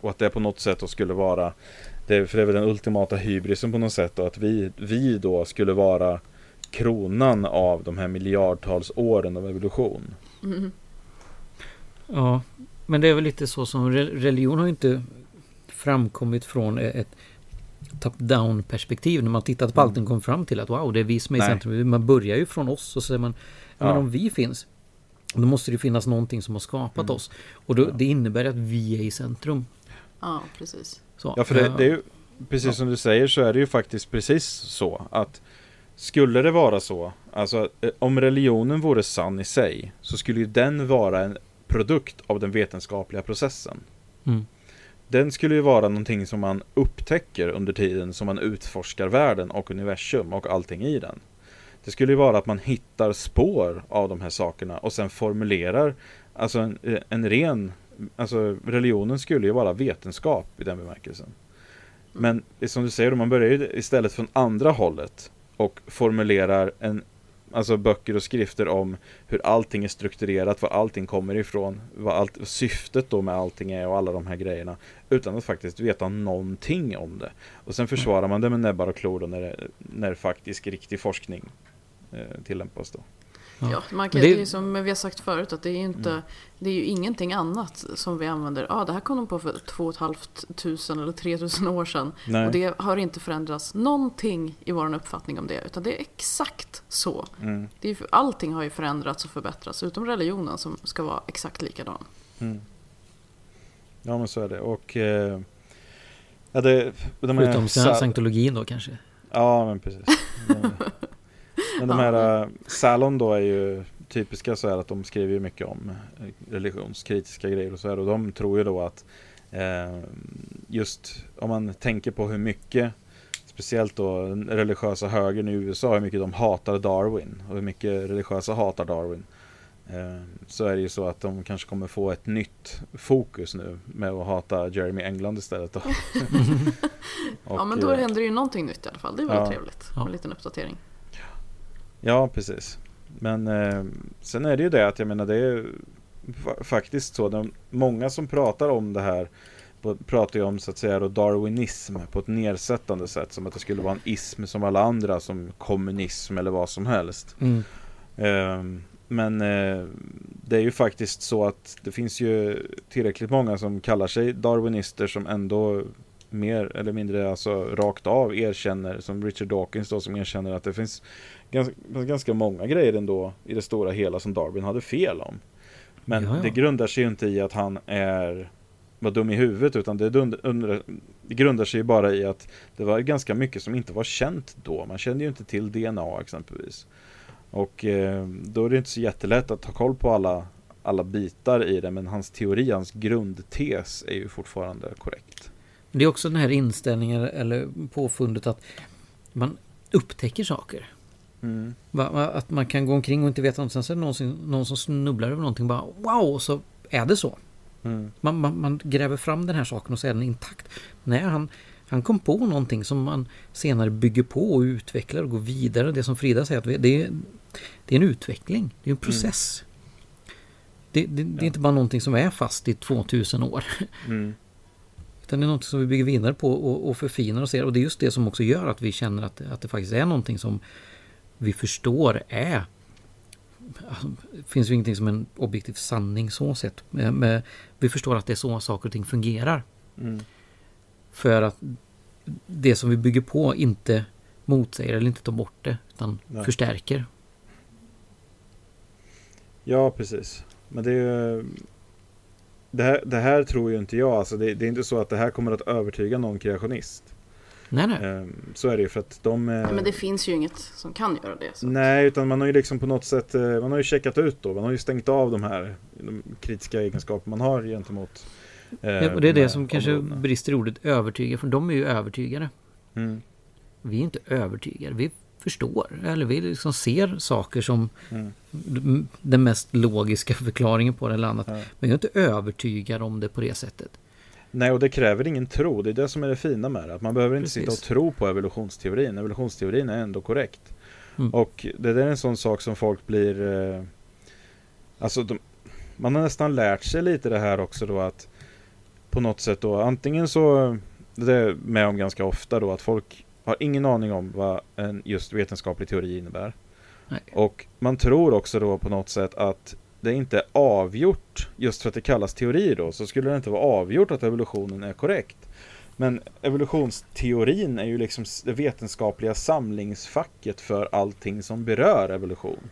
Och att det på något sätt då skulle vara, det, för det är väl den ultimata hybrisen på något sätt då, att vi, vi då skulle vara kronan av de här miljardtals åren av evolution. Mm. Ja, men det är väl lite så som religion har inte framkommit från ett top-down perspektiv. När man tittat på mm. allting kom fram till att wow, det är vi som är i centrum. Man börjar ju från oss och så säger man, ja. men om vi finns, då måste det finnas någonting som har skapat mm. oss. Och då, ja. det innebär att vi är i centrum. Ja, precis. Så, ja, för det, det är ju, precis ja. som du säger så är det ju faktiskt precis så att skulle det vara så, alltså eh, om religionen vore sann i sig, så skulle ju den vara en produkt av den vetenskapliga processen. Mm. Den skulle ju vara någonting som man upptäcker under tiden som man utforskar världen och universum och allting i den. Det skulle ju vara att man hittar spår av de här sakerna och sen formulerar alltså en, en ren, alltså religionen skulle ju vara vetenskap i den bemärkelsen. Men som du säger, man börjar ju istället från andra hållet och formulerar en, alltså böcker och skrifter om hur allting är strukturerat, var allting kommer ifrån, vad allt, syftet då med allting är och alla de här grejerna. Utan att faktiskt veta någonting om det. Och sen försvarar man det med näbbar och klor då när, det, när faktisk riktig forskning eh, tillämpas då. Ja, man kan, det... det- är som vi har sagt förut att det är ju inte Mm. Det är ju ingenting annat som vi använder. Ja, ah, det här kom de på för 2 500 eller 3000 år sedan. Nej. Och det har inte förändrats någonting i vår uppfattning om det. Utan det är exakt så. Mm. Det är, allting har ju förändrats och förbättrats. Utom religionen som ska vara exakt likadan. Mm. Ja men så är det och eh, ja, det, de sa- scientologin då kanske. Ja men precis. [LAUGHS] Men, de här äh, Salon då är ju typiska så här att de skriver ju mycket om eh, religionskritiska grejer och så här och de tror ju då att eh, just om man tänker på hur mycket speciellt då religiösa högern i USA hur mycket de hatar Darwin och hur mycket religiösa hatar Darwin eh, så är det ju så att de kanske kommer få ett nytt fokus nu med att hata Jeremy England istället då. Och, [LAUGHS] [LAUGHS] ja, men då eh, händer det ju någonting nytt i alla fall. Det är väldigt Ja. trevligt. Ja. En liten uppdatering. Ja, precis. Men eh, sen är det ju det att jag menar det är fa- faktiskt så. De, många som pratar om det här på- pratar ju om så att säga då darwinism på ett nedsättande sätt. Som att det skulle vara en ism som alla andra som kommunism eller vad som helst. Mm. Ehm, men eh, det är ju faktiskt så att det finns ju tillräckligt många som kallar sig darwinister som ändå mer eller mindre alltså rakt av erkänner, som Richard Dawkins då, som erkänner att det finns ganska, ganska många grejer ändå i det stora hela som Darwin hade fel om. Men Ja, ja. det grundar sig ju inte i att han är var dum i huvudet utan det, grundar sig ju bara i att det var ganska mycket som inte var känt då. Man kände ju inte till DNA exempelvis. Och eh, då är det inte så jättelätt att ta koll på alla, alla bitar i det men hans teori, hans grundtes är ju fortfarande korrekt. Det är också den här inställningen eller påfundet att man upptäcker saker. Mm. Att man kan gå omkring och inte veta något. Sen så är det någon, som- någon som snubblar över någonting bara wow, så är det så. Mm. Man, man, man gräver fram den här saken och så är den intakt. Nej, han, han kom på någonting som man senare bygger på och utvecklar och går vidare. Det som Frida säger, att det är, det är en utveckling. Det är en process. Det, det, det är inte bara någonting som är fast i 2000 år. Mm. Utan det är något som vi bygger vidare på och, och förfinar och ser. Och det är just det som också gör att vi känner att, att det faktiskt är någonting som vi förstår är... Alltså, det finns ju ingenting som en objektiv sanning så sett. Men, men vi förstår att det är så saker och ting fungerar. Mm. För att det som vi bygger på inte motsäger eller inte tar bort det. Utan Nej. förstärker. Ja, precis. Men det är ju... Det här, det här tror ju inte jag. Alltså det, det är inte så att det här kommer att övertyga någon kreationist. Nej, nej. Ehm, så är det ju för att de... eh, Ja, men det finns ju inget som kan göra det. Så. Nej, utan man har ju liksom på något sätt, eh, man har ju checkat ut då, man har ju stängt av de här de kritiska egenskaper man har gentemot eh, Ja, och det är de det som kanske områdena. brister i ordet övertyga. För de är ju övertygade. Mm, Vi är inte övertygade. Vi förstår. Eller vi liksom ser saker som mm, den mest logiska förklaringen på det eller annat. Ja. Men jag är inte övertygad om det på det sättet. Nej, och det kräver ingen tro, det är det som är det fina med det. Att man behöver inte sitta och Precis. tro på evolutionsteorin, evolutionsteorin är ändå korrekt. Mm. Och det där är en sån sak som folk blir... Eh, alltså, de, man har nästan lärt sig lite det här också då att på något sätt då, antingen så, det är med om ganska ofta då, att folk har ingen aning om vad en just vetenskaplig teori innebär. Nej. Och man tror också då på något sätt att det inte är avgjort, just för att det kallas teori då, så skulle det inte vara avgjort att evolutionen är korrekt. Men evolutionsteorin är ju liksom det vetenskapliga samlingsfacket för allting som berör evolution.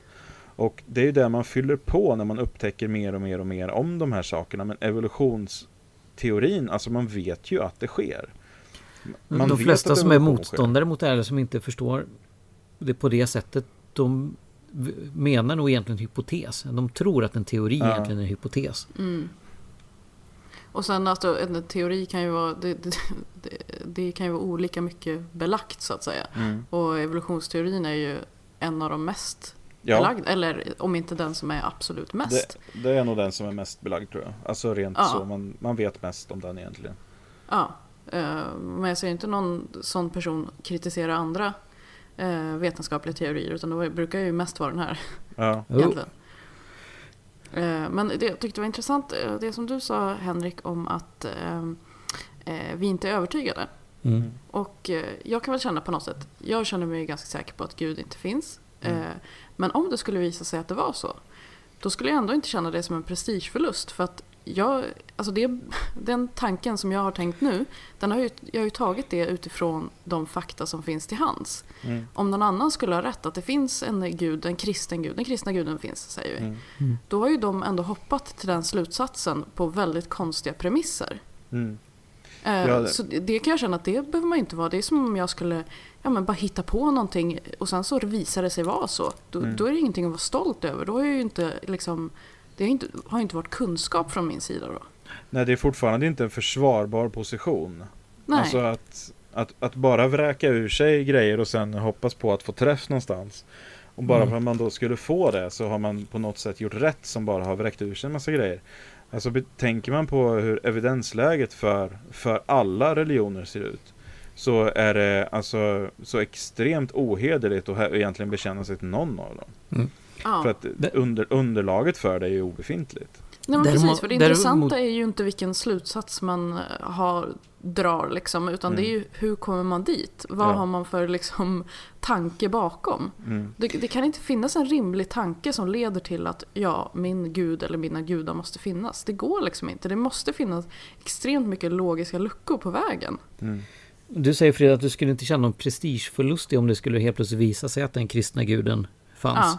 Och det är ju det man fyller på när man upptäcker mer och mer och mer om de här sakerna. Men evolutionsteorin, alltså man vet ju att det sker. Man de flesta som är motståndare mot det här eller som inte förstår det på det sättet de menar nog egentligen hypotes. De tror att en teori Ja. egentligen är en hypotes. Mm. Och sen att en teori kan ju vara, det, det, det, kan ju vara olika mycket belagt så att säga. Mm. Och evolutionsteorin är ju en av de mest Ja, belagda, eller om inte den som är absolut mest. det, det är nog den som är mest belagd tror jag. Alltså rent Ja. så, man, man vet mest om den egentligen. Ja, men jag ser inte någon sån person kritisera andra eh, vetenskapliga teorier utan det brukar ju mest vara den här Ja, [LAUGHS] egentligen. Eh, Men det jag tyckte var intressant, eh, det som du sa Henrik om att eh, eh, vi inte är övertygade. Mm. Och eh, jag kan väl känna på något sätt, jag känner mig ganska säker på att Gud inte finns. Mm. Eh, Men om det skulle visa sig att det var så, då skulle jag ändå inte känna det som en prestigeförlust. För att jag, alltså det, den tanken som jag har tänkt nu, den har ju, jag har ju tagit det utifrån de fakta som finns till hands. Mm. Om någon annan skulle ha rätt att det finns en gud, en kristen gud, den kristna guden finns säger vi. Mm. Då har ju de ändå hoppat till den slutsatsen på väldigt konstiga premisser. Mm. Eh, Ja, Så det det kan jag känna att det behöver man inte vara. Det är som om jag skulle ja, men bara hitta på någonting och sen så visar det sig vara så. Då, Mm. då är det ingenting att vara stolt över. Då har jag ju inte liksom det har inte, har inte varit kunskap från min sida då. Nej, det är fortfarande inte en försvarbar position. Nej. Alltså att, att, att bara vräka ur sig grejer och sen hoppas på att få träff någonstans. Och bara Mm. för att man då skulle få det så har man på något sätt gjort rätt som bara har vräkt ur sig en massa grejer. Alltså tänker man på hur evidensläget för, för alla religioner ser ut. Så är det alltså så extremt ohederligt att egentligen bekänna sig till någon av dem. Ja. För att under, underlaget för det är ju obefintligt. Nej, men precis, för det däremot- intressanta är ju inte vilken slutsats man eh, har, drar, liksom, utan det är ju hur kommer man dit? Vad Mm. Ja. har man för liksom, tanke bakom? Mm. Det, det kan inte finnas en rimlig tanke som leder till att ja, min gud eller mina gudar måste finnas. Det går liksom inte. Det måste finnas extremt mycket logiska luckor på vägen. Mm. Du säger Frida att du skulle inte känna någon prestigeförlust i om det skulle helt plötsligt visa sig att den kristna guden fanns. Ja,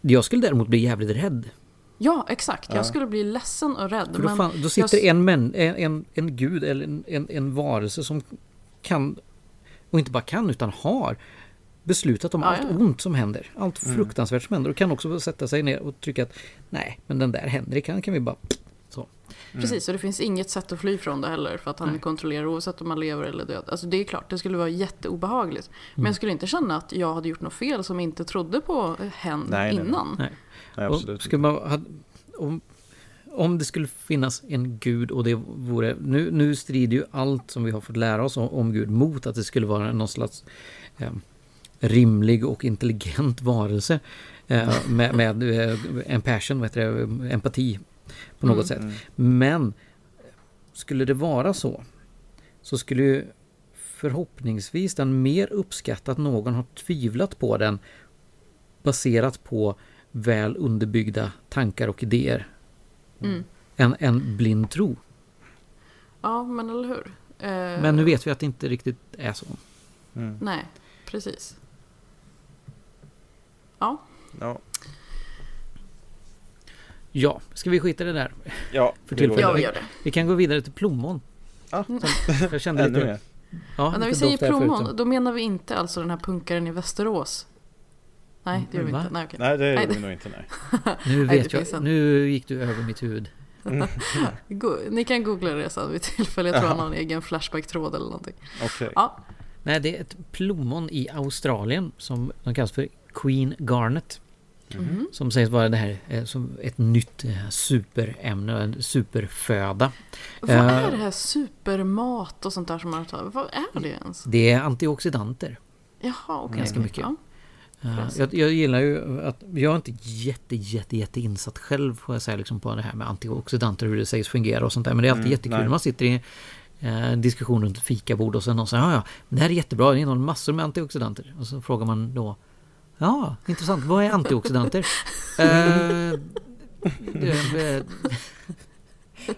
Jag skulle däremot bli jävligt rädd. ja exakt. Ja. Jag skulle bli ledsen och rädd. För då, men fan, då jag- sitter en, män, en, en, en gud eller en, en, en varelse som kan, och inte bara kan utan har, beslutat om Ja, allt ja. ont som händer. Allt Mm. fruktansvärt som händer. Och kan också sätta sig ner och trycka att nej, men den där Henrik kan, kan vi bara... Så. Precis, och det finns inget sätt att fly från det heller för att han Nej. kontrollerar oavsett om man lever eller död. Alltså det är klart, det skulle vara jätteobehagligt. Men Mm. jag skulle inte känna att jag hade gjort något fel som inte trodde på hen Nej, innan. Nej. Nej, Och absolut. skulle man, ha- om, om det skulle finnas en gud och det vore... Nu, nu strider ju allt som vi har fått lära oss om, om Gud mot att det skulle vara någon slags eh, rimlig och intelligent varelse. Eh, med med eh, en passion, vad heter det, empati på något sätt. Mm. Men skulle det vara så så skulle ju förhoppningsvis den mer uppskatta att någon har tvivlat på den baserat på väl underbyggda tankar och idéer Mm. än en blind tro. Ja, men eller hur? Eh, Men nu vet vi att det inte riktigt är så. Mm. Nej, precis. Ja, Ja. Ja, ska vi skita i det där? Ja, [LAUGHS] För tillfället. ja vi gör det. Vi kan gå vidare till plommon. Ja. [LAUGHS] Jag kände Ännu lite... mer. Ja, Men när vi säger plommon, då menar vi inte alltså den här punkaren i Västerås. Nej, det gör vi Va? inte. Nej, okej. Nej, det Nej, gör det- vi nog inte. Nej. [LAUGHS] Nu Nej, vet finns jag. Nu gick du över mitt huvud. Go- Ni kan googla det sen vid tillfälle. Jag tror han har en egen Flashback-tråd eller någonting. Okej. Ja, Nej, det är ett plommon i Australien som de kallas för Queen Garnet. Mhm. Som sägs vara det här eh, som ett nytt eh, superämne, en superföda. Vad Eh, är det här supermat och sånt där som man har tagit? Vad är det ens? Det är antioxidanter. Jaha, okej. Ganska mycket. Ja. Eh. Jag, jag gillar ju att jag är inte jätte, jätte, jätte insatt själv får jag säga liksom på det här med antioxidanter hur det sägs fungera och sånt där. Men det är alltid Mm, jättekul när man sitter i eh, en diskussion runt fikabord och sen någon säger ja, ja, men det här är jättebra, det innehåller massor med antioxidanter. Och så frågar man då Ja, intressant. Vad är antioxidanter? [LAUGHS] eh, det, eh,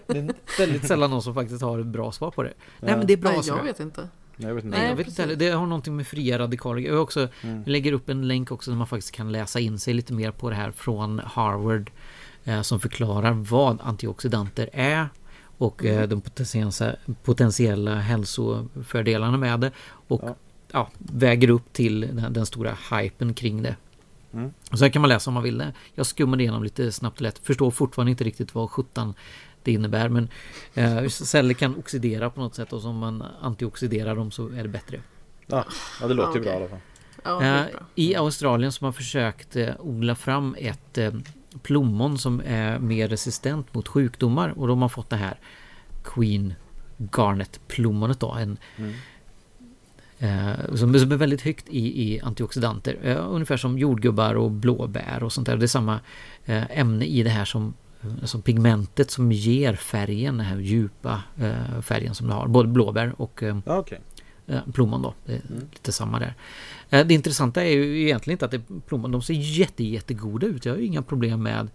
det är väldigt sällan någon som faktiskt har ett bra svar på det. Nej men det är bra Nej, svar. jag vet inte. Nej, jag vet inte. Nej, jag vet inte heller. Det har någonting med fria radikaler jag, också, Mm. jag lägger upp en länk också där man faktiskt kan läsa in sig lite mer på det här från Harvard eh, som förklarar vad antioxidanter är och Mm. eh, de potentiella, potentiella hälsofördelarna med det. Och Ja. Ja, väger upp till den, den stora hypen kring det. Mm. Och sen kan man läsa om man vill det. Jag skummade igenom lite snabbt och lätt. Förstår fortfarande inte riktigt vad 17 det innebär. Men eh, [LAUGHS] celler kan oxidera på något sätt och som man antioxiderar dem så är det bättre. Ja, ja det låter ju Okej. bra i alla fall. Ja, Eh. I Australien som har försökt eh, odla fram ett eh, plommon som är mer resistent mot sjukdomar och de har fått det här Queen Garnet-plommonet då. En, eh, som, som är väldigt högt i, i antioxidanter. Eh, ungefär som jordgubbar och blåbär och sånt där. Det är samma eh, ämne i det här som, eh, som pigmentet som ger färgen, den här djupa eh, färgen som det har. Både blåbär och eh, Ja, okej. eh, plommon då. Det är lite samma där. Det intressanta är ju egentligen inte att det är plommon. De ser jätte, jättegoda ut. Jag har ju inga problem med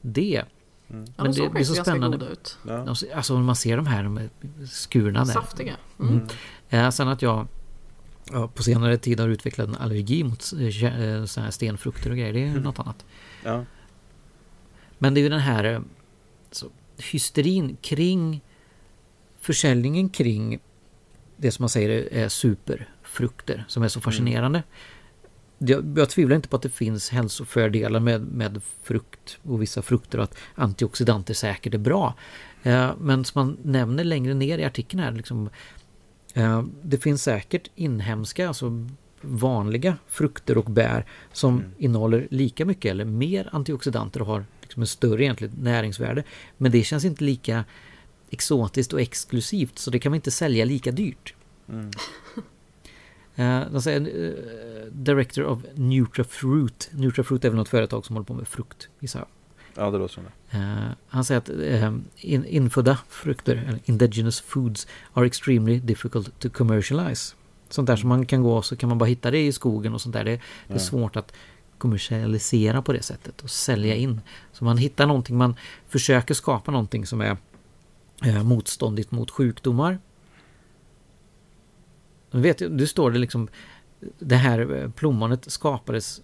det. Ja, men de det blir faktiskt så spännande. goda ut. Ja. Alltså man ser de här de är skurna där. Saftiga. Mm. Eh, sen att jag ja, på senare tid har utvecklat en allergi mot eh, eh, såna här stenfrukter och grejer. Det är ju något annat. Ja. Men det är ju den här eh, så, hysterin kring försäljningen kring det som man säger är- superfrukter som är så fascinerande. Jag, jag tvivlar inte på att det finns hälsofördelar med, med frukt och vissa frukter och att antioxidanter säkert är bra. Eh, men som man nämner längre ner i artikeln här, liksom, det finns säkert inhemska, alltså vanliga frukter och bär som innehåller lika mycket eller mer antioxidanter och har liksom en större egentligen näringsvärde. Men det känns inte lika exotiskt och exklusivt så det kan man inte sälja lika dyrt. [LAUGHS] Eh, de säger eh, Director of Nutrafruit. Nutrafruit är väl något företag som håller på med frukt, gissar jag. Ja, det låter som det. Eh, han säger att eh, in, infödda frukter, indigenous foods, are extremely difficult to commercialize. Sånt där som man kan gå och så kan man bara hitta det i skogen och sånt där. Det, det är svårt att kommersialisera på det sättet och sälja in. Så man hittar någonting, man försöker skapa någonting som är eh, motståndigt mot sjukdomar. Du vet, du står det liksom det här eh, plommonet skapades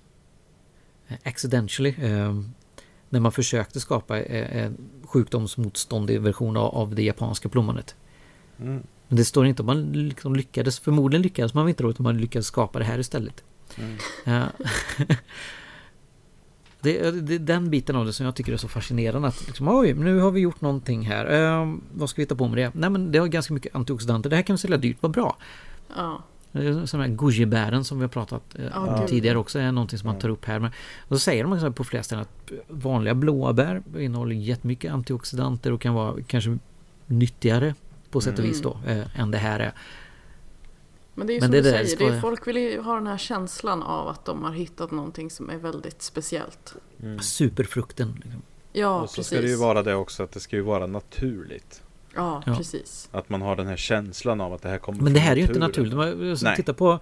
accidentally eh, när man försökte skapa eh, en sjukdomsmotståndig version av, det japanska plommonet. Mm. Men det står inte om man liksom lyckades, förmodligen lyckades man inte då, utan man lyckades skapa det här istället. Ja. [LAUGHS] det, är- det är den biten av det som jag tycker är så fascinerande. Att liksom, oj, nu har vi gjort någonting här. Ehm, vad ska vi hitta på med det? Nej men det har ganska mycket antioxidanter. Det här kan vi sälja dyrt, vad bra. Ja. Sådana här gojibären som vi har pratat eh, Ja, om gud. tidigare också är någonting som man tar upp här. Men, och så säger de också på flera ställen att vanliga blåbär innehåller jättemycket antioxidanter och kan vara kanske nyttigare på sätt och vis då eh, än det här är. Men det är ju Men som det du säger, är, folk vill ju ha den här känslan av att de har hittat någonting som är väldigt speciellt. Superfrukten. Liksom. Ja, och så precis. ska det ju vara det också att det ska ju vara naturligt. Ja, Ja. precis. Att man har den här känslan av att det här kommer Men det här är ju inte naturligt. Man- så Nej. Titta på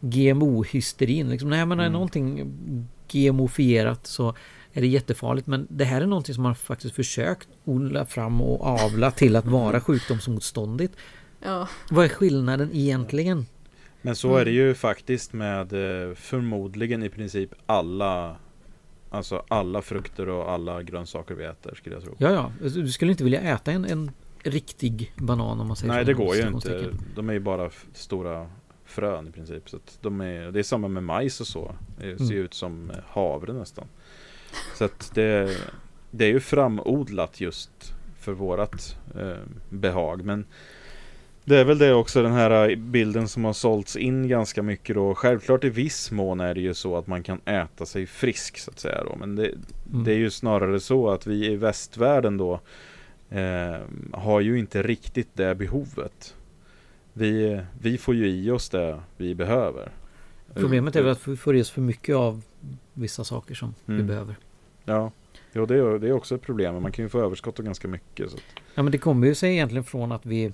GMO-hysterin. Liksom, nej, men är Mm. någonting GMO-fierat så är det jättefarligt. Men det här är någonting som man faktiskt försökt odla fram och avla till att vara sjukdomsmotståndigt. Ja, Vad är skillnaden egentligen? Men så är det ju faktiskt med eh, förmodligen i princip alla Alltså alla frukter och alla grönsaker vi äter skulle jag tro. Ja, ja. Du skulle inte vilja äta en, en riktig banan om man säger Nej så, det inom går ju inte. De är ju bara stora frön i princip. Så de är, det är samma med majs och så. Det ser Mm. ut som havre nästan. Så att det, det är ju framodlat just för vårat eh, behag. Men det är väl det också den här bilden som har sålts in ganska mycket då. Självklart i viss mån är det ju så att man kan äta sig frisk så att säga då. Men det, Mm. det är ju snarare så att vi i västvärlden då eh, har ju inte riktigt det behovet. Vi, vi får ju i oss det vi behöver. Problemet är väl att vi får i oss för mycket av vissa saker som vi Mm. behöver. Ja, jo, det, är, det är också ett problem. Man kan ju få överskott av ganska mycket. Så. Ja men det kommer ju sig egentligen från att vi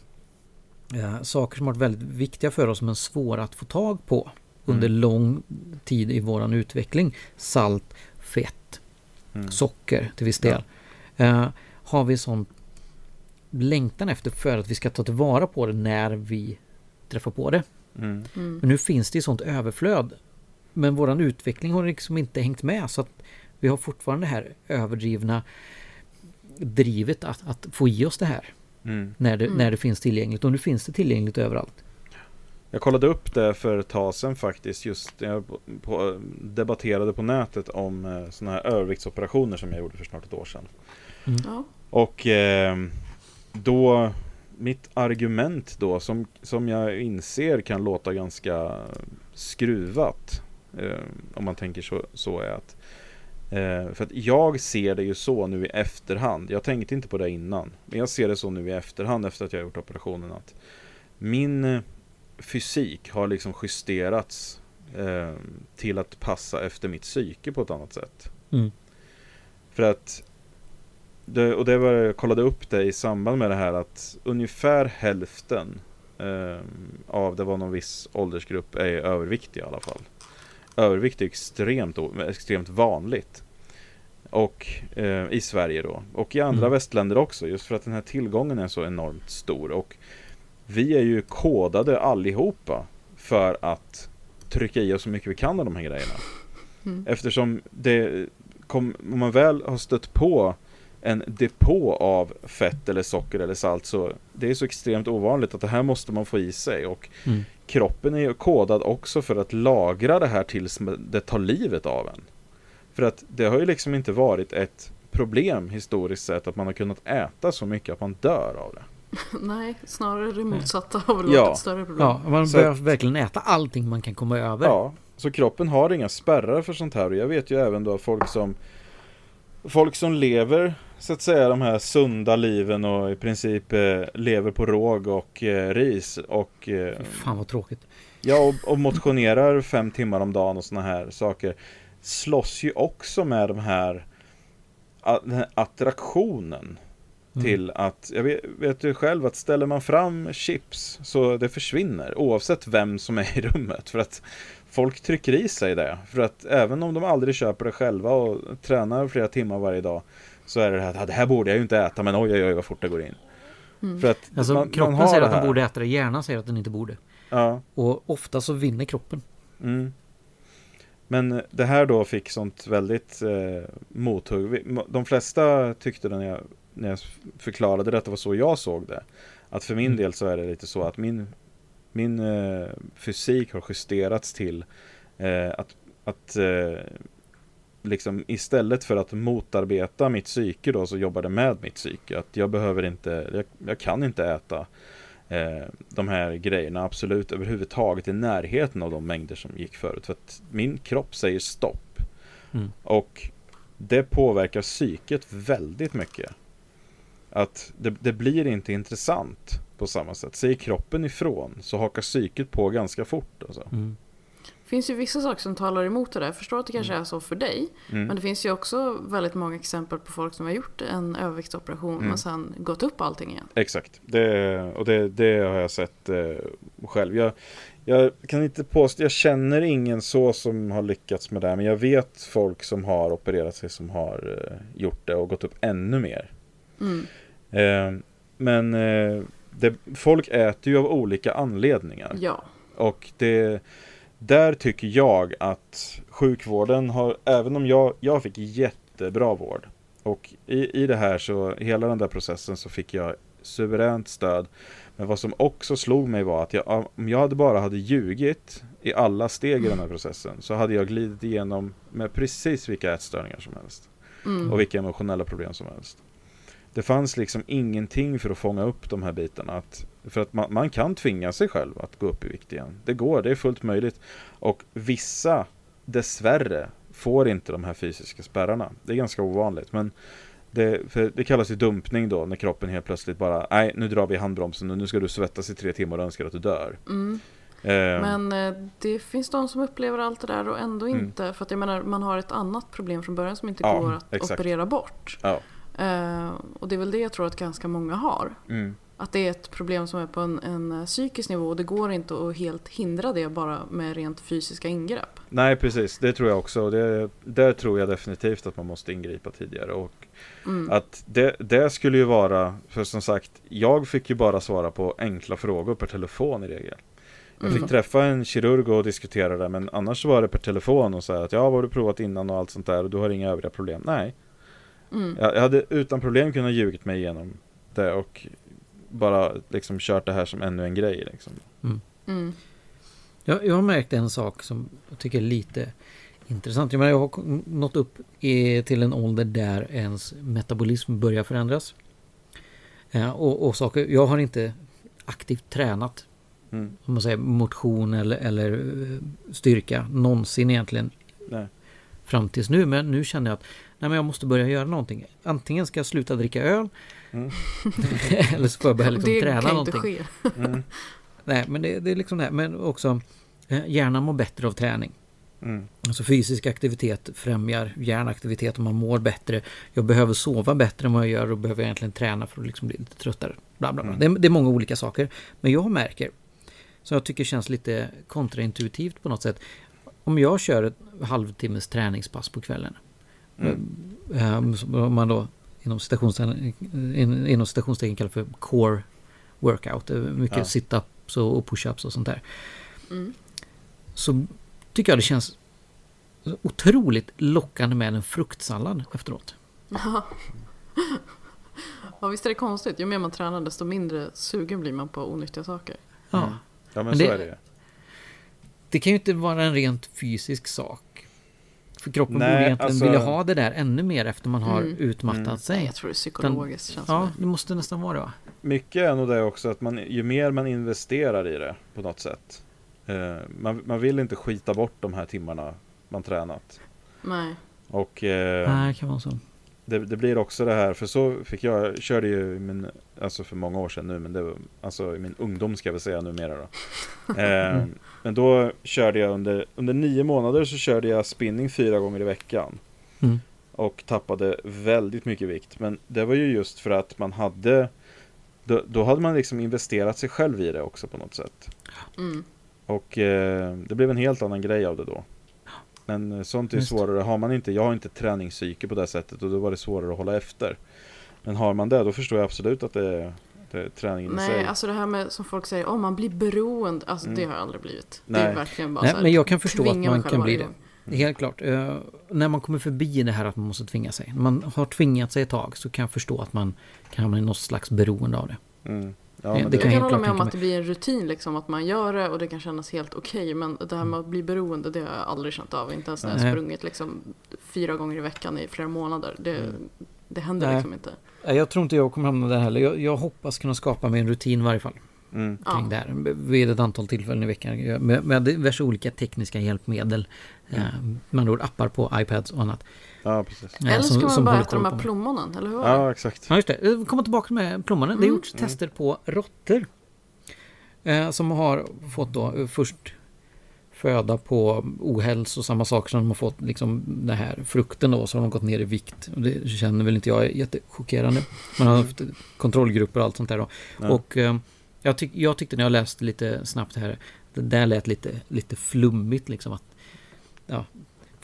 eh, Saker som varit väldigt viktiga för oss men svåra att få tag på under Mm. lång tid i våran utveckling. Salt, fett, Mm. socker till viss del. Eh, har vi sån längtan efter för att vi ska ta tillvara på det när vi träffar på det. Mm. mm. Men nu finns det ju sånt överflöd. Men våran utveckling har liksom inte hängt med så att vi har fortfarande det här överdrivna drivet att, att få i oss det här Mm. när det, Mm. när det finns tillgängligt. Och nu finns det tillgängligt överallt. Jag kollade upp det för ett tag sedan faktiskt, just jag på, debatterade på nätet om eh, sådana här överviktsoperationer som jag gjorde för snart ett år sedan. Ja. Och eh, då, mitt argument då, som, som jag inser kan låta ganska skruvat, eh, om man tänker så, så är att eh, för att jag ser det ju så nu i efterhand. Jag tänkte inte på det innan. Men jag ser det så nu i efterhand efter att jag gjort operationen. att Min eh, fysik har liksom justerats eh, till att passa efter mitt psyke på ett annat sätt. Mm. För att det, och det var, jag kollade upp det i samband med det här att ungefär hälften eh, av, det var någon viss åldersgrupp, är överviktig i alla fall. Övervikt är extremt, extremt vanligt. Och eh, i Sverige då. Och i andra Mm. västländer också. Just för att den här tillgången är så enormt stor. Och vi är ju kodade allihopa för att trycka i oss så mycket vi kan av de här grejerna. Mm. Eftersom det kom, om man väl har stött på en depå av fett eller socker eller salt så det är så extremt ovanligt att det här måste man få i sig och Mm. Kroppen är ju kodad också för att lagra det här tills det tar livet av en. För att det har ju liksom inte varit ett problem historiskt sett att man har kunnat äta så mycket att man dör av det. [LAUGHS] Nej, snarare det motsatta har väl Ja. varit ett större problem. Ja, man Så behöver verkligen äta allting man kan komma över. Ja, så kroppen har inga spärrar för sånt här och jag vet ju även då folk som Folk som lever så att säga de här sunda liven och i princip eh, lever på råg och eh, ris och eh, Fan vad tråkigt. Ja, och, och motionerar fem timmar om dagen och såna här saker Slåss ju också med de här Den här attraktionen Mm. Till att, jag vet, vet du själv att ställer man fram chips så det försvinner Oavsett vem som är i rummet För att folk trycker i sig det För att även om de aldrig köper det själva och tränar flera timmar varje dag Så är det det här, "Ah, det här borde jag ju inte äta men oj oj oj vad fort det går in För att Alltså man- man kroppen har säger att den borde äta det, hjärnan säger att den inte borde. Ja Och ofta så vinner kroppen. Mm. Men det här då fick sånt väldigt eh, mothugg. De flesta tyckte det när jag, när jag förklarade det, att det var så jag såg det. Att för min Mm. del så är det lite så att min, min eh, fysik har justerats till eh, att, att eh, liksom istället för att motarbeta mitt psyke då så jobbar det med mitt psyke. Att jag behöver inte, jag, jag kan inte äta eh, de här grejerna absolut överhuvudtaget i närheten av de mängder som gick förut. För att min kropp säger stopp. Mm. Och det påverkar psyket väldigt mycket. Att det, det blir inte intressant på samma sätt. Säger kroppen ifrån så hakar psyket på ganska fort. Alltså. Mm. Det finns ju vissa saker som talar emot det där. Jag förstår att det kanske är så för dig. Mm. Men det finns ju också väldigt många exempel på folk som har gjort en överviktsoperation Mm. men sen gått upp allting igen. Exakt, det, och det, det har jag sett eh, själv. Jag, jag kan inte påstå, jag känner ingen så som har lyckats med det här, men jag vet folk som har opererat sig som har eh, gjort det och gått upp ännu mer. Mm. Eh, men eh, det, folk äter ju av olika anledningar. Ja. Och det, där tycker jag att sjukvården har, även om jag, jag fick jättebra vård. Och i, i det här så, hela den där processen så fick jag suveränt stöd. Men vad som också slog mig var att jag, om jag hade bara hade ljugit i alla steg i den här processen så hade jag glidit igenom med precis vilka ätstörningar som helst. Mm. Och vilka emotionella problem som helst. Det fanns liksom ingenting för att fånga upp de här bitarna. Att, för att man, man kan tvinga sig själv att gå upp i vikt igen. Det går, det är fullt möjligt. Och vissa, dessvärre, får inte de här fysiska spärrarna. Det är ganska ovanligt. Men det, det kallas ju dumpning då, när kroppen helt plötsligt bara Nej, nu drar vi handbromsen och nu ska du svettas i tre timmar och önskar att du dör. Mm. Eh, Men eh, det finns de som upplever allt det där och ändå Mm. inte. För att jag menar, man har ett annat problem från början som inte Ja, går att exakt. operera bort. Ja. Eh, och det är väl det jag tror att ganska många har. Mm. Att det är ett problem som är på en, en eh, psykisk nivå och det går inte att helt hindra det bara med rent fysiska ingrepp. Nej, precis. Det tror jag också. Det, där tror jag definitivt att man måste ingripa tidigare. Och Mm. Att det, det skulle ju vara, för som sagt, jag fick ju bara svara på enkla frågor per telefon i regel. Jag fick Mm. träffa en kirurg och diskutera det, men annars var det per telefon och säga att ja, vad har du provat innan och allt sånt där och du har inga övriga problem. Nej, Mm. jag, jag hade utan problem kunnat ljugit mig igenom det och bara liksom kört det här som ännu en grej liksom. Mm. Jag, jag har märkt en sak som jag tycker är lite intressant. Jag, menar, jag har nått upp i, till en ålder där ens metabolism börjar förändras. Eh, och, och saker, jag har inte aktivt tränat Mm. om man säger motion eller, eller eh, styrka någonsin egentligen Nej. fram tills nu. Men nu känner jag att nej, men jag måste börja göra någonting. Antingen ska jag sluta dricka öl Mm. [LAUGHS] eller så får jag börja liksom det träna kan inte någonting. ske. Mm. [LAUGHS] Nej, men det, det är liksom det här. Men också eh, hjärnan mår bättre av träning. Mm. Alltså fysisk aktivitet främjar hjärnaktivitet och man mår bättre. Jag behöver sova bättre än vad jag gör och behöver egentligen träna för att liksom bli lite tröttare. Bla, bla, bla. Mm. Det, är, det är många olika saker. Men jag märker, som jag tycker känns lite kontraintuitivt på något sätt. Om jag kör ett halvtimmes träningspass på kvällen. Mm. eh, som Om man då inom citationstecken, in- inom citationstecken kallar för core workout. Är Mycket Ja. sit-ups och push-ups och sånt där Mm. så tycker jag det känns så otroligt lockande med en fruktsallad efteråt. [LAUGHS] Ja visst är det konstigt. Ju mer man tränar desto mindre sugen blir man på onyttiga saker. Ja. Ja men, Men så det- är det ju. Det kan ju inte vara en rent fysisk sak. För kroppen Nej, borde egentligen alltså- vilja ha det där ännu mer efter man har Mm. utmattat Mm. sig. Jag tror det är psykologiskt känns Ja, det. måste nästan vara det? Mycket är nog det också att man, ju mer man investerar i det på något sätt. Eh, man, man vill inte skita bort de här timmarna man tränat. Nej. Och eh, Nej, det kan vara så. det, det blir också det här, för så fick jag, jag körde ju i min, alltså för många år sedan nu, men det var, alltså i min ungdom ska jag väl säga numera då. [LAUGHS] Eh, men då körde jag under, under nio månader så körde jag spinning fyra gånger i veckan. Mm. Och tappade väldigt mycket vikt. Men det var ju just för att man hade då, då hade man liksom investerat sig själv i det också på något sätt. Mm. Och eh, det blev en helt annan grej av det då. Men eh, sånt är Just. svårare. Har man inte, jag har inte träningspsyke på det sättet och då var det svårare att hålla efter. Men har man det, då förstår jag absolut att det det träningen i Nej, sig. alltså det här med som folk säger, om man blir beroende. Alltså Mm. det har jag aldrig blivit. Det Nej. är verkligen bara Nej, så här, men jag kan förstå att man kan bli varje det. gång. Helt klart. Eh, när man kommer förbi det här att man måste tvinga sig. När man har tvingat sig ett tag så kan jag förstå att man kan hamna i något slags beroende av det. Mm. Ja, Det- det det, kan Jag jag kan hålla med om att det blir en rutin liksom, att man gör det och det kan kännas helt okej. men det här med att bli beroende, det har jag aldrig känt av. Inte ens när jag Nej. sprungit liksom, fyra gånger i veckan i flera månader. Det, Mm. Det händer Nej. liksom inte. Nej, Jag tror inte jag kommer hamna där heller. Jag, jag hoppas kunna skapa mig en rutin i varje fall. mm. Ja. kring det här vid ett antal tillfällen i veckan med, med diverse olika tekniska hjälpmedel. Mm. Eh, med andra ord appar på iPads och annat. ja precis. eh, Eller så som- ska man som bara äta de här plommonen, eller hur? Ja, exakt. Ja just det, Eh, komma tillbaka med plommonen. Det har Mm. gjorts tester på råttor. Eh, som har fått då först föda på ohälsosamma saker som de har fått liksom den här frukten då så har de gått ner i vikt. Och det känner väl inte jag är jättechockerande. Man har haft kontrollgrupper och allt sånt där då. Ja. Och eh, jag, tyck, jag tyckte när jag läste lite snabbt här, det där lät lite, lite flummigt liksom att ja,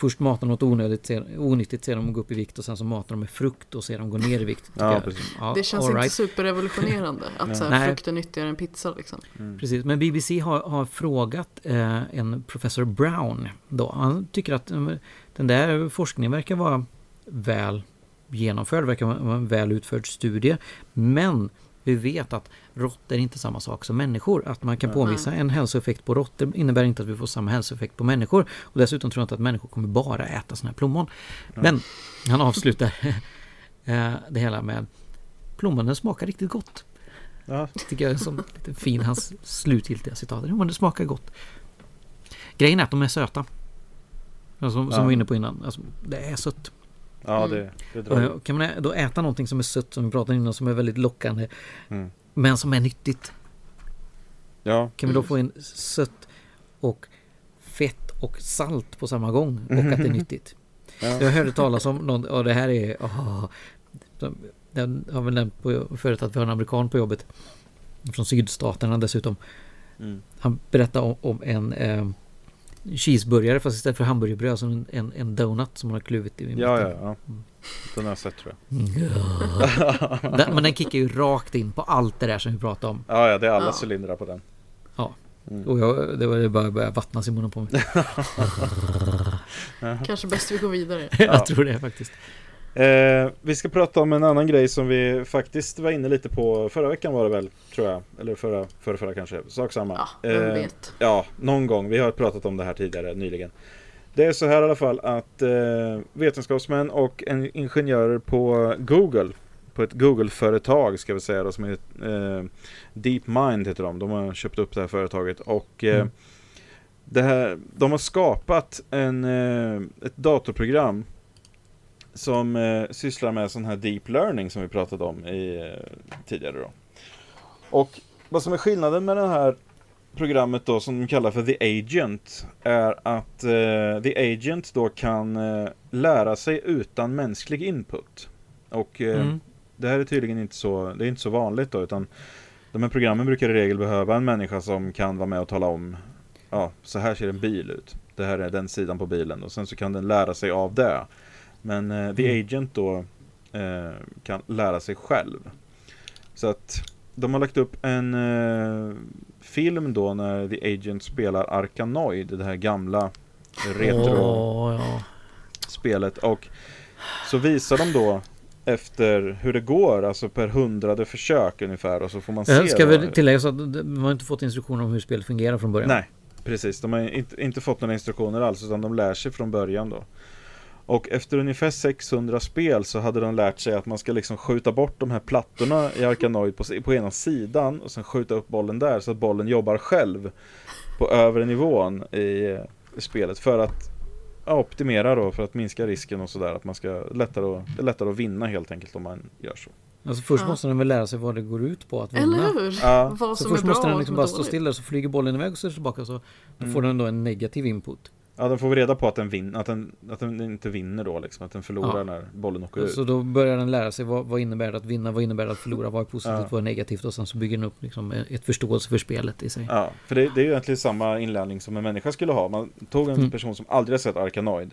Först matar de något onödigt, ser, onyttigt, ser de gå upp i vikt och sen så matar de med frukt och ser de gå ner i vikt. Ja. Ja, Det känns all inte right. superrevolutionerande att [LAUGHS] så här, frukt är nyttigare än pizza liksom. Mm. Precis, men BBC har, har frågat eh, en professor Brown då. Han tycker att eh, den där forskningen verkar vara väl genomförd, verkar vara en väl utförd studie. Men vi vet att råttor är inte samma sak som människor. Att man kan påvisa en hälsoeffekt på råttor innebär inte att vi får samma hälsoeffekt på människor. Och dessutom tror jag inte att människor kommer bara äta sådana här plommon. Men han avslutar [LAUGHS] eh, det hela med plommonen smakar riktigt gott. Ja, Tycker jag är som lite fin, hans slutgiltiga citat. Jo, men det smakar gott. Grejen är att de är söta. Alltså, Som, som Ja. vi var inne på innan. Alltså, det är sött. ja det, det. Och Kan man då äta någonting som är sött, som vi pratade innan, som är väldigt lockande, Mm. Men som är nyttigt. Ja, Kan vi då få in sött och fett och salt på samma gång och att det är nyttigt. ja. Jag hörde talas om någon, och det här är... de- den har väl nämnt på, förut att vi har en amerikan på jobbet. Från sydstaterna dessutom. Mm. Han berättade om, om en eh, cheeseburgare fast istället för hamburgerbröd så en, en, en donut som man har kluvit i mitten. ja, ja, ja. Den har jag sett tror jag. Ja. [LAUGHS] Den, men den kickar ju rakt in på allt det där som vi pratade om. Ja, ja, det är alla Ja. cylindrar på den. Ja. Mm. Och jag, det var det bara började vattnas i munnen på mig. [LAUGHS] Kanske bäst vi går vidare. [LAUGHS] jag tror det faktiskt. Eh, vi ska prata om en annan grej som vi faktiskt var inne lite på förra veckan var det väl, tror jag. Eller förra, förra, förra kanske. Sak samma. Ja, vem Eh, vet. Ja, någon gång. Vi har pratat om det här tidigare, nyligen. Det är så här i alla fall att eh, vetenskapsmän och en ingenjörer på Google, på ett Google-företag ska vi säga då, som heter eh, DeepMind heter de. De har köpt upp det här företaget och eh, Mm. det här, de har skapat en, eh, ett datorprogram som eh, sysslar med sån här deep learning som vi pratade om i, eh, tidigare då. Och vad som är skillnaden med det här programmet då som de kallar för The Agent är att eh, The Agent då kan eh, lära sig utan mänsklig input. Och eh, Mm. det här är tydligen inte så, det är inte så vanligt då utan de här programmen brukar i regel behöva en människa som kan vara med och tala om Ja, så här ser en bil ut. Det här är den sidan på bilen och sen så kan den lära sig av det. Men eh, The Mm. Agent då eh, kan lära sig själv. Så att de har lagt upp en eh, film då när The Agent spelar Arkanoid, det här gamla retro-spelet. Åh, ja. Och så visar de då efter hur det går, alltså per hundrade försök ungefär och så får man se. Ska väl tillägga så att de har inte fått instruktioner om hur spelet fungerar från början. Nej, precis. De har inte, inte fått några instruktioner alls utan de lär sig från början då. Och efter ungefär 600 spel så hade de lärt sig att man ska liksom skjuta bort de här plattorna i Arkanoid på, på ena sidan och sen skjuta upp bollen där så att bollen jobbar själv på övre nivån i, eh, spelet för att ja, optimera då för att minska risken och sådär att man ska lättare att, det är lättare att vinna helt enkelt om man gör så. Alltså först Ja. måste den väl lära sig vad det går ut på att vinna. Eller hur? Ja. Vad Så som är först bra måste och den liksom som bara är stå dåligt. stilla så flyger bollen iväg och så tillbaka så då Mm. får den då en negativ input. Ja, den får reda på att den, vin, att den, att den inte vinner då liksom, att den förlorar Ja. när bollen åker ut. Så då börjar den lära sig vad, vad innebär det att vinna, vad innebär det att förlora, vad är positivt, Ja. vad är negativt och sen så bygger den upp liksom ett förståelse för spelet i sig. Ja, för det, det är ju egentligen samma inlärning som en människa skulle ha. Man tog en Mm. person som aldrig har sett Arkanoid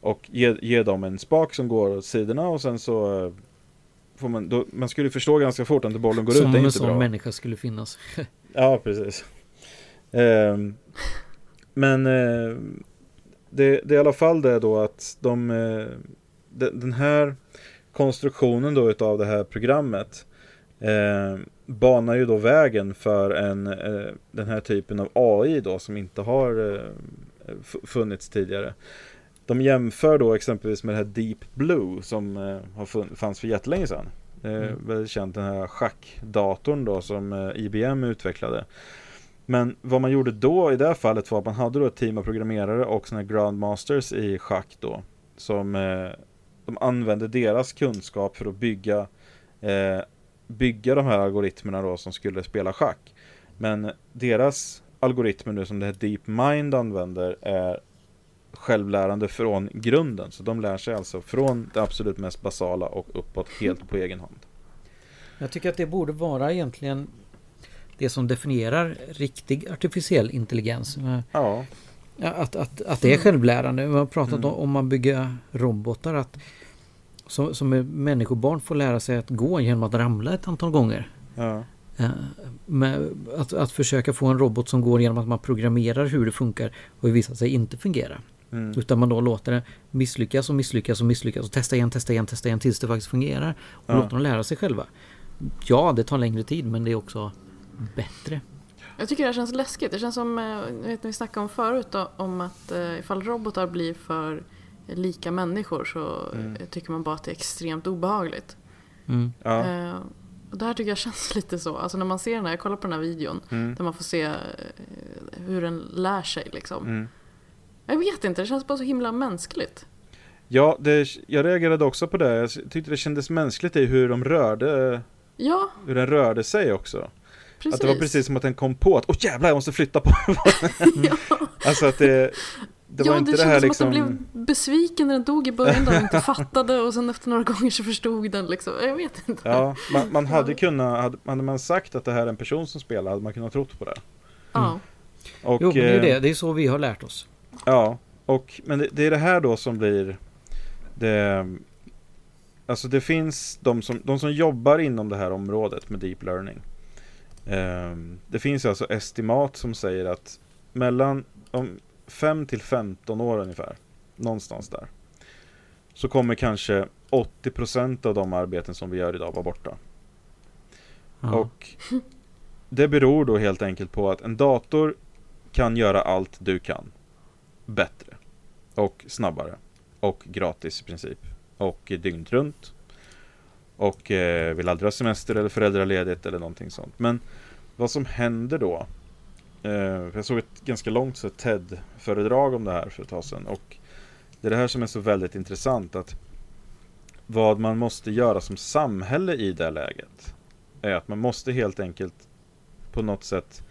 och ge, ge dem en spak som går åt sidorna och sen så eh, får man, då, man skulle förstå ganska fort att bollen går ut, Som det om är en inte sån bra. människa skulle finnas. [LAUGHS] Ja, precis. Ehm, men eh, det, det är i alla fall det då att de, eh, de den här konstruktionen då utav det här programmet eh, banar ju då vägen för en, eh, den här typen av AI då som inte har eh, funnits tidigare. De jämför då exempelvis med det här Deep Blue som eh, har fun- fanns för jättelänge sedan. Eh, Mm. Väldigt känt den här schackdatorn då som eh, IBM utvecklade. Men vad man gjorde då i det här fallet var att man hade då ett team av programmerare och sådana här grandmasters i schack då. Som eh, de använde deras kunskap för att bygga eh, bygga de här algoritmerna då som skulle spela schack. Men deras algoritmer nu som det här DeepMind använder är självlärande från grunden. Så de lär sig alltså från det absolut mest basala och uppåt helt på egen hand. Jag tycker att det borde vara egentligen det som definierar riktig artificiell intelligens. Eh, Ja, Att, att, att det är självlärande. Vi har pratat Mm. om man bygger robotar. Att, som, som människobarn får lära sig att gå genom att ramla ett antal gånger. ja, Eh, att, att försöka få en robot som går genom att man programmerar hur det funkar har ju visat sig inte fungera. mm, Utan man då låter det misslyckas och misslyckas och misslyckas och testa igen, testa igen, testa igen tills det faktiskt fungerar. Och Ja. låter dem lära sig själva. Ja, det tar längre tid men det är också bättre. Jag tycker det här känns läskigt. Det känns som, eh, vet ni, vi snackade om förut då, om att eh, ifall robotar blir för lika människor så Mm. tycker man bara att det är extremt obehagligt. Mm. ja, Eh, och det här tycker jag [LAUGHS] känns lite så. Alltså när man ser den här, jag kollar på den här videon mm, där man får se hur den lär sig liksom. mm. Jag vet inte, det känns bara så himla mänskligt. Ja, det, jag reagerade också på det. Jag tyckte det kändes mänskligt i hur de rörde, Ja, hur den rörde sig också. Precis. Att det var precis som att den kom på att åh jävlar jag måste flytta på [LAUGHS] ja, Alltså att det, det ja, var inte det det, kändes här som liksom att den blev besviken när den dog i början där den inte fattade och sen efter några gånger så förstod den liksom. Jag vet inte. Ja, man, man hade kunnat, hade, hade man sagt att det här är en person som spelar hade man kunnat trott på det. Ja. Och, Jo, men det är ju eh, det. Det är så vi har lärt oss. Ja, och, men det, det är det här då som blir det, Alltså det finns de som, de som jobbar inom det här området med deep learning. Ehm, det finns alltså estimat som säger att mellan om 5 till 15 år ungefär, någonstans där, så kommer kanske 80% av de arbeten som vi gör idag vara borta. Ja. Och det beror då helt enkelt på att en dator kan göra allt du kan. Bättre. Och snabbare. Och gratis i princip. Och dygnet runt. Och eh, vill aldrig ha semester eller föräldraledigt eller någonting sånt. Men vad som händer då. Eh, jag såg ett ganska långt TED-föredrag om det här för ett tag sedan. Och det är det här som är så väldigt intressant. att Vad man måste göra som samhälle i det läget. Är att man måste helt enkelt på något sätt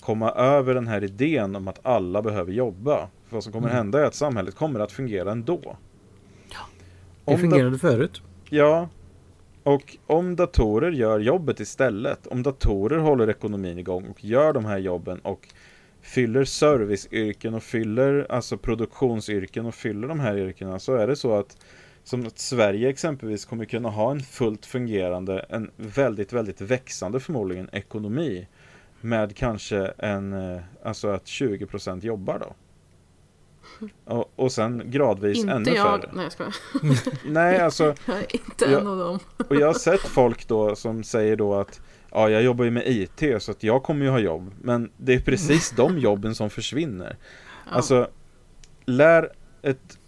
komma över den här idén om att alla behöver jobba. För vad som kommer Mm. hända är att samhället kommer att fungera ändå. Det Om fungerade förut. Ja, och om datorer gör jobbet istället, om datorer håller ekonomin igång och gör de här jobben och fyller serviceyrken och fyller alltså produktionsyrken och fyller de här yrkena så är det så att som att Sverige exempelvis kommer kunna ha en fullt fungerande, en väldigt, väldigt växande förmodligen ekonomi med kanske en, eh, alltså att 20% jobbar då. Och, och sen gradvis ännu Inte jag. färre. Nej jag skojar. [LAUGHS] Nej, alltså [LAUGHS] Jag är inte Ja. en av dem. och jag har sett folk då som säger då att Ja, jag jobbar ju med IT så att jag kommer ju ha jobb. Men det är precis de [LAUGHS] jobben som försvinner. Ja. Alltså, lär ett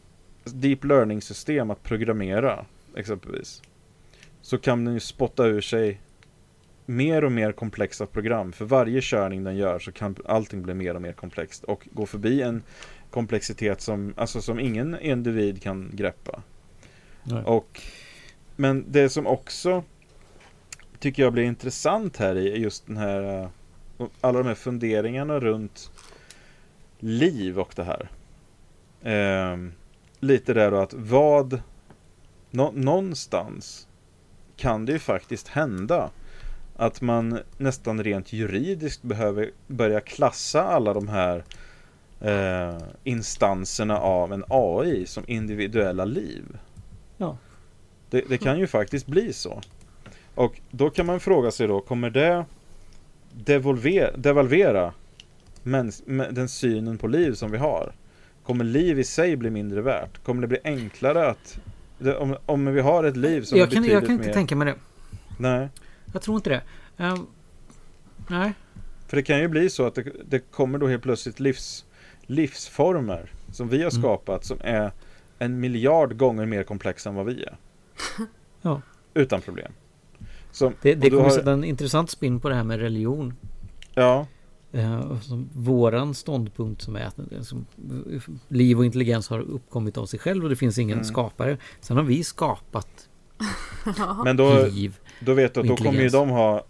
deep learning system att programmera exempelvis. Så kan den ju spotta ur sig mer och mer komplexa program. För varje körning den gör så kan allting bli mer och mer komplext och gå förbi en komplexitet som, alltså som ingen individ kan greppa. Nej. Och, men det som också tycker jag blir intressant här i just den här eh, alla de här funderingarna runt liv och det här. Ehm, lite där då att vad nå, någonstans kan det ju faktiskt hända att man nästan rent juridiskt behöver börja klassa alla de här eh, instanserna av en AI som individuella liv. Ja. Det, det kan ju faktiskt bli så. Och då kan man fråga sig då, kommer det devolver, devalvera mäns, mä- den synen på liv som vi har? Kommer liv i sig bli mindre värt? Kommer det bli enklare att det, om, om vi har ett liv som Jag är kan, jag kan inte mer... tänka mig det. Nej, Jag tror inte det. Ehm, nej. för det kan ju bli så att det, det kommer då helt plötsligt livs, livsformer som vi har Mm. skapat som är en miljard gånger mer komplexa än vad vi är. [LAUGHS] Ja. Utan problem. Som, Det, det kommer har- sätta en intressant spin på det här med religion. Ja, Eh, som våran ståndpunkt som är att eh, som, eh, liv och intelligens har uppkommit av sig själv och det finns ingen Mm. skapare. Sen har vi skapat [LAUGHS] men då, liv. Då vet du att då kommer ju de ha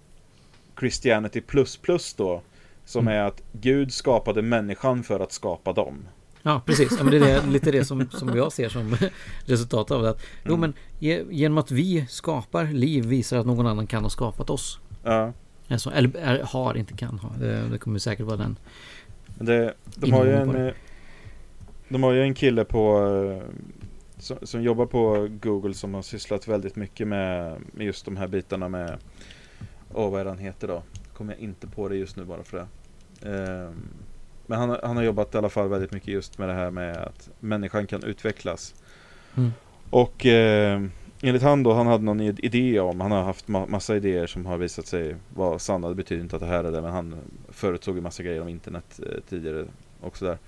Christianity plus plus då. Som Mm. är att Gud skapade människan för att skapa dem. Ja, precis. Ja, men det är det, lite det som, som jag ser som [LAUGHS] resultat av det. Att, Jo, Mm. men ge, genom att vi skapar liv visar att någon annan kan ha skapat oss. Ja, Alltså, eller är, har, inte kan ha. Det, det kommer säkert vara den. det, de har ju en eh, De har ju en kille på eh, som, som jobbar på Google som har sysslat väldigt mycket med, med just de här bitarna med Åh vad är det han heter då? Kommer jag inte på det just nu bara för det. Ehm, men han, har- han har jobbat i alla fall väldigt mycket just med det här med att människan kan utvecklas. Mm. Och eh, enligt han då, han hade någon id- idé om, han har haft ma- massa idéer som har visat sig vara sanna. Det betyder inte att det här är det, men han förutsåg ju massa grejer om internet eh, tidigare och sådär.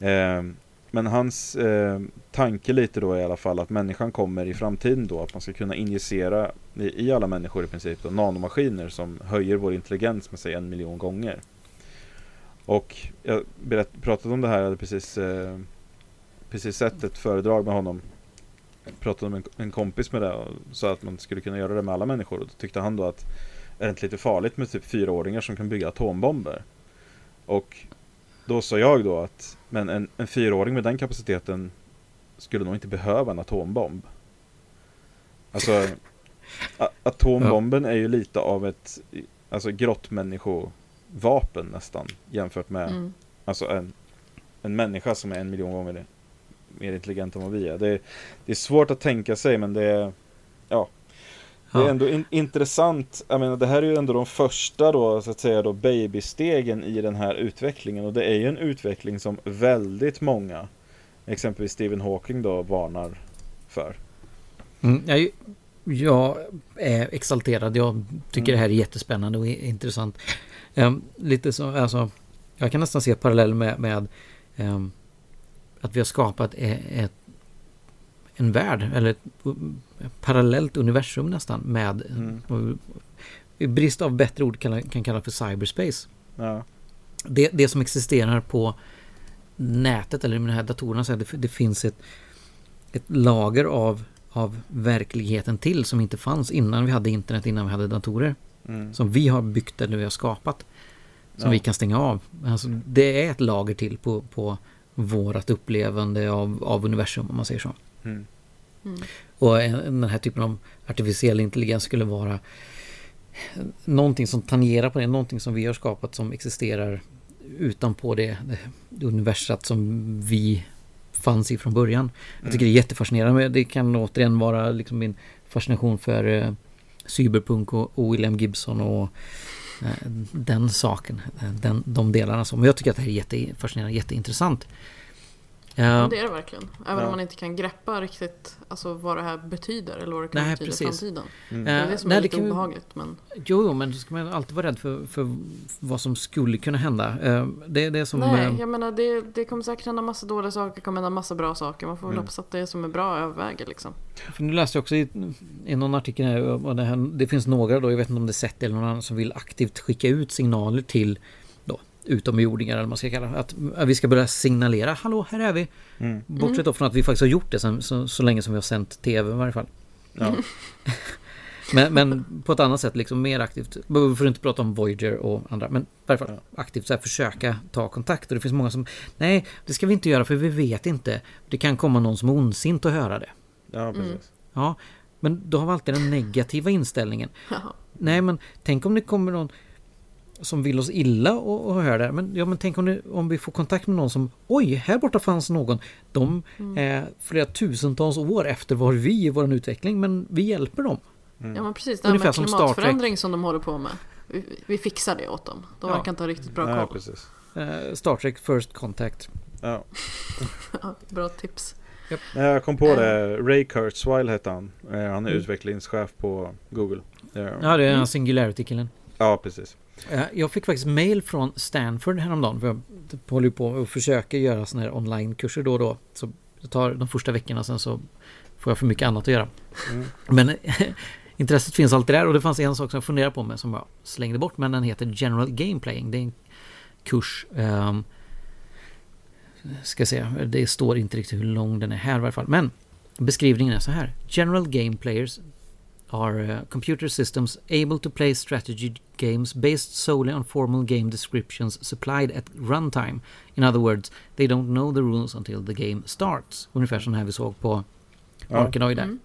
Eh, men hans eh, tanke lite då i alla fall att människan kommer i framtiden då att man ska kunna injicera i, i alla människor i princip då, nanomaskiner som höjer vår intelligens med sig en miljon gånger. Och jag berätt, pratade om det här, jag hade precis, eh, precis sett ett föredrag med honom. Jag pratade med en, en kompis med det och sa att man skulle kunna göra det med alla människor. Och då tyckte han då att är det inte lite farligt med typ fyraåringar som kan bygga atombomber? Och då sa jag då att men en, en fyraåring med den kapaciteten skulle nog inte behöva en atombomb. Alltså atombomben är ju lite av ett alltså grottmänniskovapen nästan jämfört med Mm. Alltså en, en människa som är en miljon gånger mer intelligent än vad vi är. Det, är- det är svårt att tänka sig men det är Ja Det är ändå in, intressant Jag menar det här är ju ändå de första då så att säga då babystegen i den här utvecklingen och det är ju en utveckling som väldigt många Exempelvis Stephen Hawking då varnar för. Mm, jag, jag är exalterad. Jag tycker det här är jättespännande och intressant. Um, lite så, alltså, jag kan nästan se parallell med, med um, att vi har skapat ett, ett, en värld, eller ett, ett parallellt universum nästan med mm. i brist av bättre ord kan, kan kalla för cyberspace. Ja. Det, det som existerar på nätet eller med de här datorerna, så det, det finns ett, ett lager av, av verkligheten till som inte fanns innan vi hade internet, innan vi hade datorer. Mm. Som vi har byggt eller vi har skapat. Som ja. vi kan stänga av. Alltså, det är ett lager till på, på vårat upplevande av, av universum om man säger så. Mm. Mm. Och den här typen av artificiell intelligens skulle vara någonting som tangerar på det, någonting som vi har skapat som existerar utanpå det, det universat som vi fanns i från början. Jag tycker det är jättefascinerande. Det kan återigen vara liksom min fascination för eh, cyberpunk och, och William Gibson och eh, den saken, eh, den, de delarna. Som jag tycker att det här är jättefascinerande, jätteintressant. Ja. Det är det verkligen. Även ja. om man inte kan greppa riktigt alltså, vad det här betyder eller vad det kan Nej, betyda i framtiden. Mm. Det är det som Nej, är lite obehagligt. Men... Jo, jo, men då ska man alltid vara rädd för, för vad som skulle kunna hända. Det, det är som... Nej, jag menar det, det kommer säkert hända massa dåliga saker, det kommer hända massa bra saker. Man får väl mm. hoppas att det som är bra överväger liksom. För nu läste jag också i, i någon artikel här, och det, här, det finns några då, jag vet inte om det är Sett eller någon annan som vill aktivt skicka ut signaler till utomjordingar eller vad man ska kalla det. Att vi ska börja signalera, hallå här är vi. Mm. Bortsett då från att vi faktiskt har gjort det sen, så, så länge som vi har sänt tv i varje fall. Ja. [LAUGHS] men, men, på ett annat sätt, liksom mer aktivt. Vi får inte prata om Voyager och andra, men i varje fall ja. aktivt så här, försöka ta kontakt. Och det finns många som, nej, det ska vi inte göra för vi vet inte. Det kan komma någon som är ondsint och höra det. Ja, precis. Mm. Ja, men då har vi alltid den negativa inställningen. [LAUGHS] Nej, men tänk om det kommer någon som vill oss illa och, och hör det. Men, ja, men tänk om, det, om vi får kontakt med någon som Oj, här borta fanns någon. De mm. är flera tusentals år efter var vi i vår utveckling men vi hjälper dem. Mm. Ja men precis, det här Ungefär med klimatförändring som, som de håller på med. Vi, vi fixar det åt dem. De ja. verkar inte ha riktigt bra koll. precis. Uh, Star Trek First Contact. Ja. [LAUGHS] bra tips. Yep. Jag kom på det, Ray Kurzweil hette han. Han är mm. utvecklingschef på Google. Ja, det är mm. Singularity-killen. Ja, precis. Jag fick faktiskt mail från Stanford häromdagen. För jag håller på och försöker göra sådana här onlinekurser då och då. Så det tar de första veckorna sen så får jag för mycket annat att göra. Mm. Men [LAUGHS] intresset finns alltid där och det fanns en sak som jag funderade på med som jag slängde bort. Men den heter General Game Playing. Det är en kurs. Um, ska se, det står inte riktigt hur lång den är här i varje fall. Men beskrivningen är så här. General Game Players are uh, computer systems able to play strategy games based solely on formal game descriptions supplied at runtime. In other words, they don't know the rules until the game starts. Ungefär som här vi såg på ja. Arkanoid. Mm.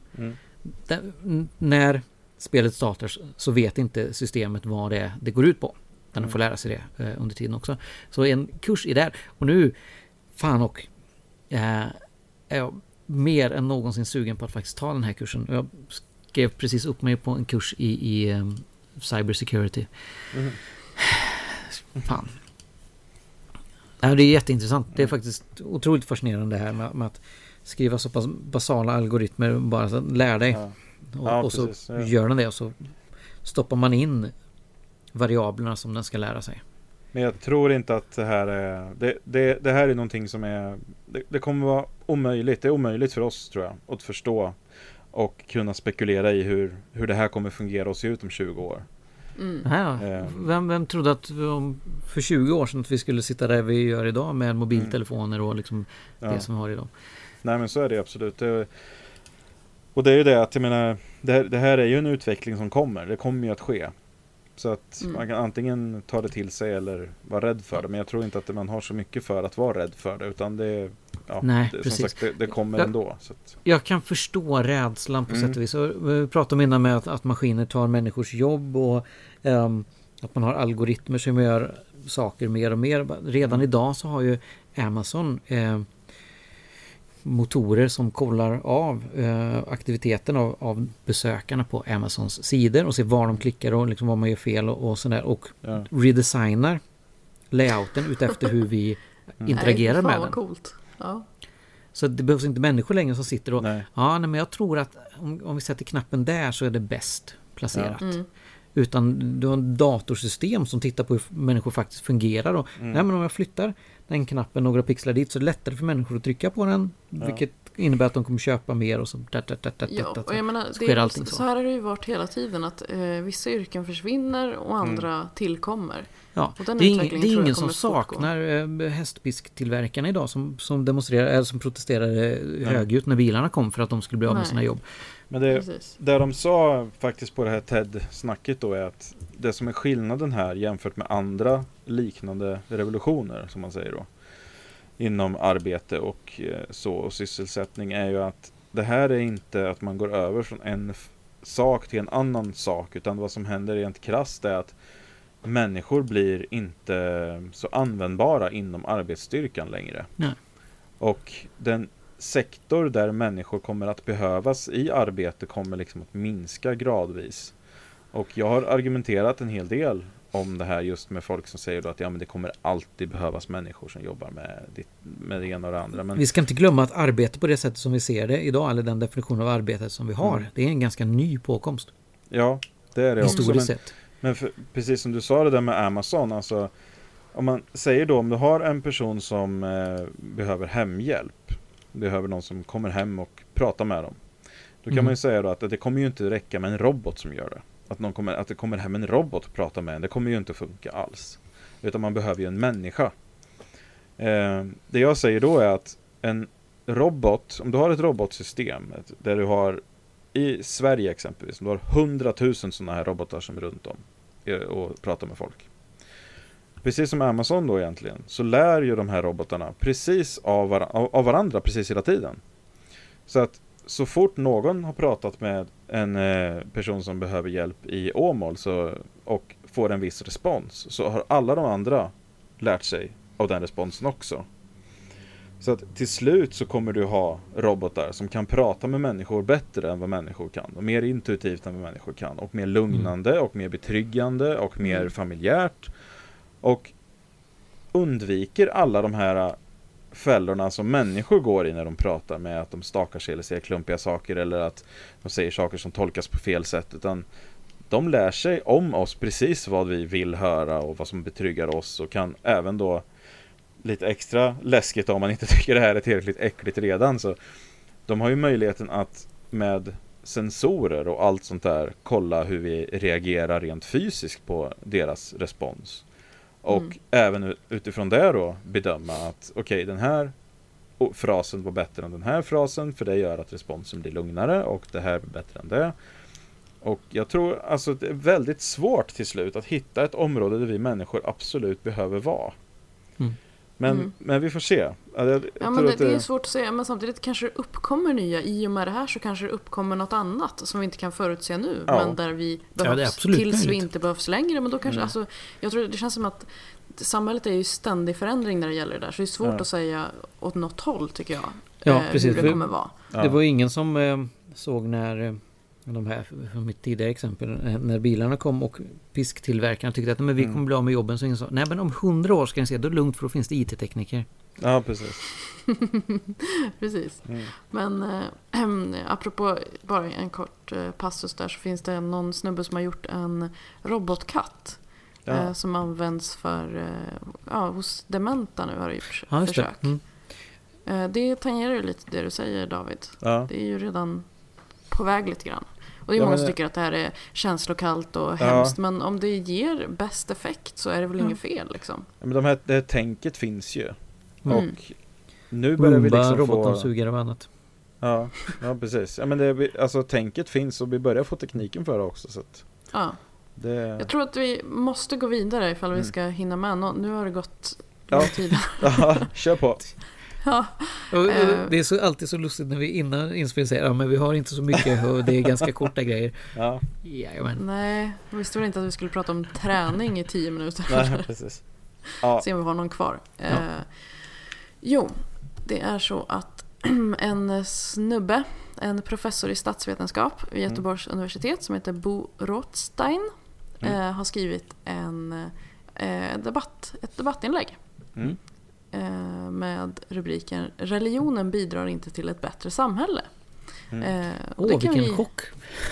Mm. När spelet startar så vet inte systemet vad det är det går ut på. Den mm. får lära sig det eh, under tiden också. Så en kurs är där. Och nu, fan och, eh, är jag mer än någonsin sugen på att faktiskt ta den här kursen. Jag skrev precis upp mig på en kurs i, i um, cybersecurity. Mm. [SIGHS] Fan. det är jätteintressant. Det är mm. faktiskt otroligt fascinerande det här med, med, att skriva så pass basala algoritmer. Bara så, lär dig. Ja. Och, ja, och, så precis, ja. gör den det och så stoppar man in variablerna som den ska lära sig. Men jag tror inte att det här är... Det, det, det här är någonting som är... Det, det kommer vara omöjligt. Det är omöjligt för oss tror jag. Att förstå och kunna spekulera i hur, hur det här kommer fungera och se ut om 20 år. Mm. Ja, ehm. vem, vem trodde att om, för 20 år sedan att vi skulle sitta där vi gör idag med mobiltelefoner och liksom ja. det som vi har idag? Nej men så är det absolut. Det, och det är ju det att jag menar, det här, det här är ju en utveckling som kommer. Det kommer ju att ske. Så att mm. man kan antingen ta det till sig eller vara rädd för det. Men jag tror inte att man har så mycket för att vara rädd för det. Utan det, ja, Nej, det, precis. som sagt, det, det kommer jag, ändå. Så att... Jag kan förstå rädslan på mm. sätt och vis. Vi pratade om innan med att, att maskiner tar människors jobb och um, att man har algoritmer som gör saker mer och mer. Redan mm. idag så har ju Amazon eh, motorer som kollar av eh, aktiviteten av, av, besökarna på Amazons sidor och ser var de klickar och liksom vad man gör fel och, och sådär och ja. redesignar layouten utefter hur vi [LAUGHS] mm. interagerar Nej, med den. Coolt. Ja. Så det behövs inte människor längre som sitter och Nej. Ja, nej, men jag tror att om, om vi sätter knappen där så är det bäst placerat. Mm. Utan du har en datorsystem som tittar på hur människor faktiskt fungerar. Och, Mm. nej, men om jag flyttar den knappen några pixlar dit så är det lättare för människor att trycka på den. Vilket innebär att de kommer köpa mer och så... Dat, dat, dat, dat, Ja, och jag menar, så sker allting så. så. här har det ju varit hela tiden att eh, vissa yrken försvinner och andra tillkommer. Ja, Och den det är, ing, det är ingen som kommer fortgå. saknar eh, hästpisktillverkarna idag som, som demonstrerar, eller som protesterade högljutt när bilarna kom för att de skulle bli av med Nej. sina jobb. Men det, Precis. det de sa faktiskt på det här TED-snacket då är att det som är skillnaden här jämfört med andra liknande revolutioner som man säger då inom arbete och eh, så och sysselsättning är ju att det här är inte att man går över från en sak till en annan sak utan vad som händer rent krasst är att människor blir inte så användbara inom arbetsstyrkan längre. Nej. Och den sektor där människor kommer att behövas i arbete kommer liksom att minska gradvis. Och jag har argumenterat en hel del om det här just med folk som säger då att ja, men det kommer alltid behövas människor som jobbar med, ditt, med det ena och det andra. Men Vi ska inte glömma att arbete på det sättet som vi ser det idag, eller den definition av arbete som vi har, Mm. det är en ganska ny påkomst. ja, det är det också. Men, Historiskt sett. men för, precis som du sa det där med Amazon, alltså om man säger då om du har en person som eh, behöver hemhjälp, behöver någon som kommer hem och pratar med dem. Då kan Mm. man ju säga då att det kommer ju inte räcka med en robot som gör det. Att, någon kommer, att det kommer hem en robot och pratar med en, det kommer ju inte funka alls. Utan man behöver ju en människa. Eh, det jag säger då är att en robot, om du har ett robotsystem där du har i Sverige exempelvis, om du har 100 000 sådana här robotar som är runt om eh, och pratar med folk. Precis som Amazon då egentligen, så lär ju de här robotarna precis av, var- av, varandra precis hela tiden. Så att så fort någon har pratat med en eh, person som behöver hjälp i Åmål så, och får en viss respons så har alla de andra lärt sig av den responsen också. Så att till slut så kommer du ha robotar som kan prata med människor bättre än vad människor kan. Och mer intuitivt än vad människor kan. Och mer lugnande och mer betryggande och mer Mm. familjärt. Och undviker alla de här äh, fällorna som människor går i när de pratar med att de stakar sig eller säger klumpiga saker eller att de säger saker som tolkas på fel sätt. Utan de lär sig om oss precis vad vi vill höra och vad som betryggar oss och kan även då lite extra läskigt om man inte [LAUGHS] tycker det här är tillräckligt äckligt redan så de har ju möjligheten att med sensorer och allt sånt där kolla hur vi reagerar rent fysiskt på deras respons. Och Mm. även utifrån det då bedöma att okej den här frasen var bättre än den här frasen för det gör att responsen blir lugnare och det här blir bättre än det. Och jag tror alltså det är väldigt svårt till slut att hitta ett område där vi människor absolut behöver vara. Mm. Men, Mm. men vi får se. Ja, jag, jag Ja, men det, att det är svårt att säga, men samtidigt kanske det uppkommer nya. I och med det här så kanske det uppkommer något annat som vi inte kan förutse nu. Ja. Men där vi det behövs absolut tills vi möjligt. inte behövs längre. Men då kanske, Mm. alltså, jag tror det känns som att samhället är ju i ständig förändring när det gäller det där. Så det är svårt Ja. att säga åt något håll tycker jag. Ja, eh, precis, Hur det kommer vara. Ja. Det var ingen som eh, såg när eh, de här, från mitt tidigare exempel, eh, när bilarna kom och pisktillverkarna tyckte att "Nej, men vi Mm. kommer bli av med jobben. Så ingen sa, nej men om hundra år ska ni se, då är det lugnt för då finns det IT-tekniker. ja, precis. [LAUGHS] Precis. Mm. Men äh, [CLEARS THROAT] apropå bara en kort eh, passus där så finns det någon snubbe som har gjort en robotkatt. Ja. Eh, som används för, eh, ja, hos dementa nu har det gjorts Ja, just det. försök. Mm. Det tangerar ju lite det du säger David. Ja. Det är ju redan på väg lite grann. Och det är Ja, många som tycker att det här är känslokallt och Ja. hemskt. Men om det ger bäst effekt så är det väl Ja. inget fel liksom. Ja, Men de här, det här tänket finns ju. Mm. Och nu börjar vi Roomba, liksom få... robotdammsugare och annat. Ja, ja precis. Ja, men det, alltså tänket finns och vi börjar få tekniken för det också. Så att Ja. det... Jag tror att vi måste gå vidare ifall vi Mm. ska hinna med. Nu har det gått Ja. lång tid. [LAUGHS] Ja, kör på. [LAUGHS] ja. [LAUGHS] Och, och, Eh. det är så, alltid så lustigt när vi innan inspelningen säger ja men vi har inte så mycket och det är ganska korta grejer. [LAUGHS] Ja, Jajamän. Nej, jag visste väl inte att vi skulle prata om träning i tio minuter. nej, [LAUGHS] precis. Ja, Se om vi har någon kvar. Eh, jo, det är så att [CLEARS THROAT] en snubbe, en professor i statsvetenskap vid Mm. Göteborgs universitet som heter Bo Rothstein Mm. eh, har skrivit en eh, debatt, ett debattinlägg. mm. Eh, med rubriken Religionen bidrar inte till ett bättre samhälle. Mm. Eh, Åh, det kan vilken vi- chock!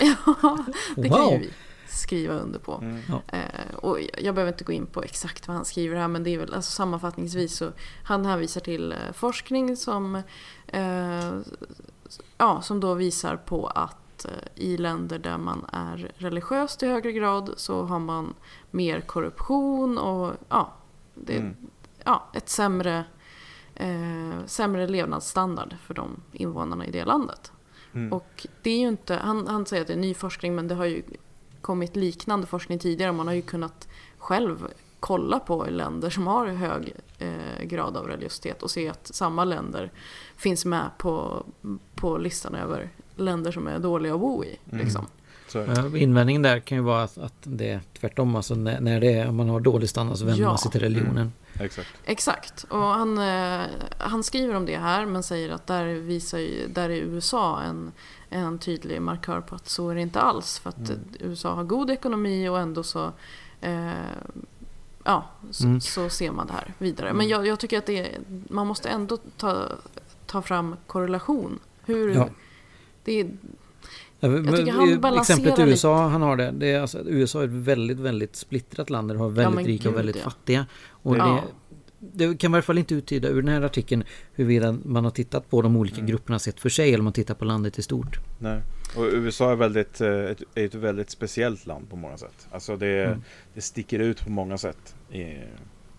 [LAUGHS] Ja, det kan Wow. ju vi skriva under på. Mm. Ja. Eh, och jag behöver inte gå in på exakt vad han skriver här men det är väl alltså, sammanfattningsvis så han hänvisar till eh, forskning som, eh, ja, som då visar på att eh, i länder där man är religiöst i högre grad så har man mer korruption och ja, det, Mm. Ja ett sämre, eh, sämre levnadsstandard för de invånarna i det landet. Mm. Och det är ju inte, han, han säger att det är ny forskning men det har ju kommit liknande forskning tidigare. Man har ju kunnat själv kolla på länder som har hög eh, grad av religiositet och se att samma länder finns med på, på listan över länder som är dåliga att bo i. Mm. Liksom. Invändningen där kan ju vara att, att det är tvärtom. Alltså när, när det är, om man har dålig standard så vänder Ja. man sig till religionen. Exakt. Exakt, och han, eh, han skriver om det här men säger att där, visar ju, där är USA en, en tydlig markör på att så är det inte alls. För att Mm. USA har god ekonomi och ändå så, eh, ja, så, Mm. så ser man det här vidare. Mm. Men jag, jag tycker att det är, man måste ändå ta, ta fram korrelation. Hur, Ja. det är, Ja, Jag tycker han balanserar Exemplet USA, han har det. det är alltså, USA är ett väldigt, väldigt splittrat land. där Det har väldigt men rika och väldigt ja. fattiga. Och Ja. det, det kan i alla fall inte uttyda ur den här artikeln huruvida man har tittat på de olika Mm. grupperna sett för sig eller om man tittar på landet i stort. Nej. Och USA är, väldigt, eh, ett, är ett väldigt speciellt land på många sätt. Alltså det, Mm. det sticker ut på många sätt. I,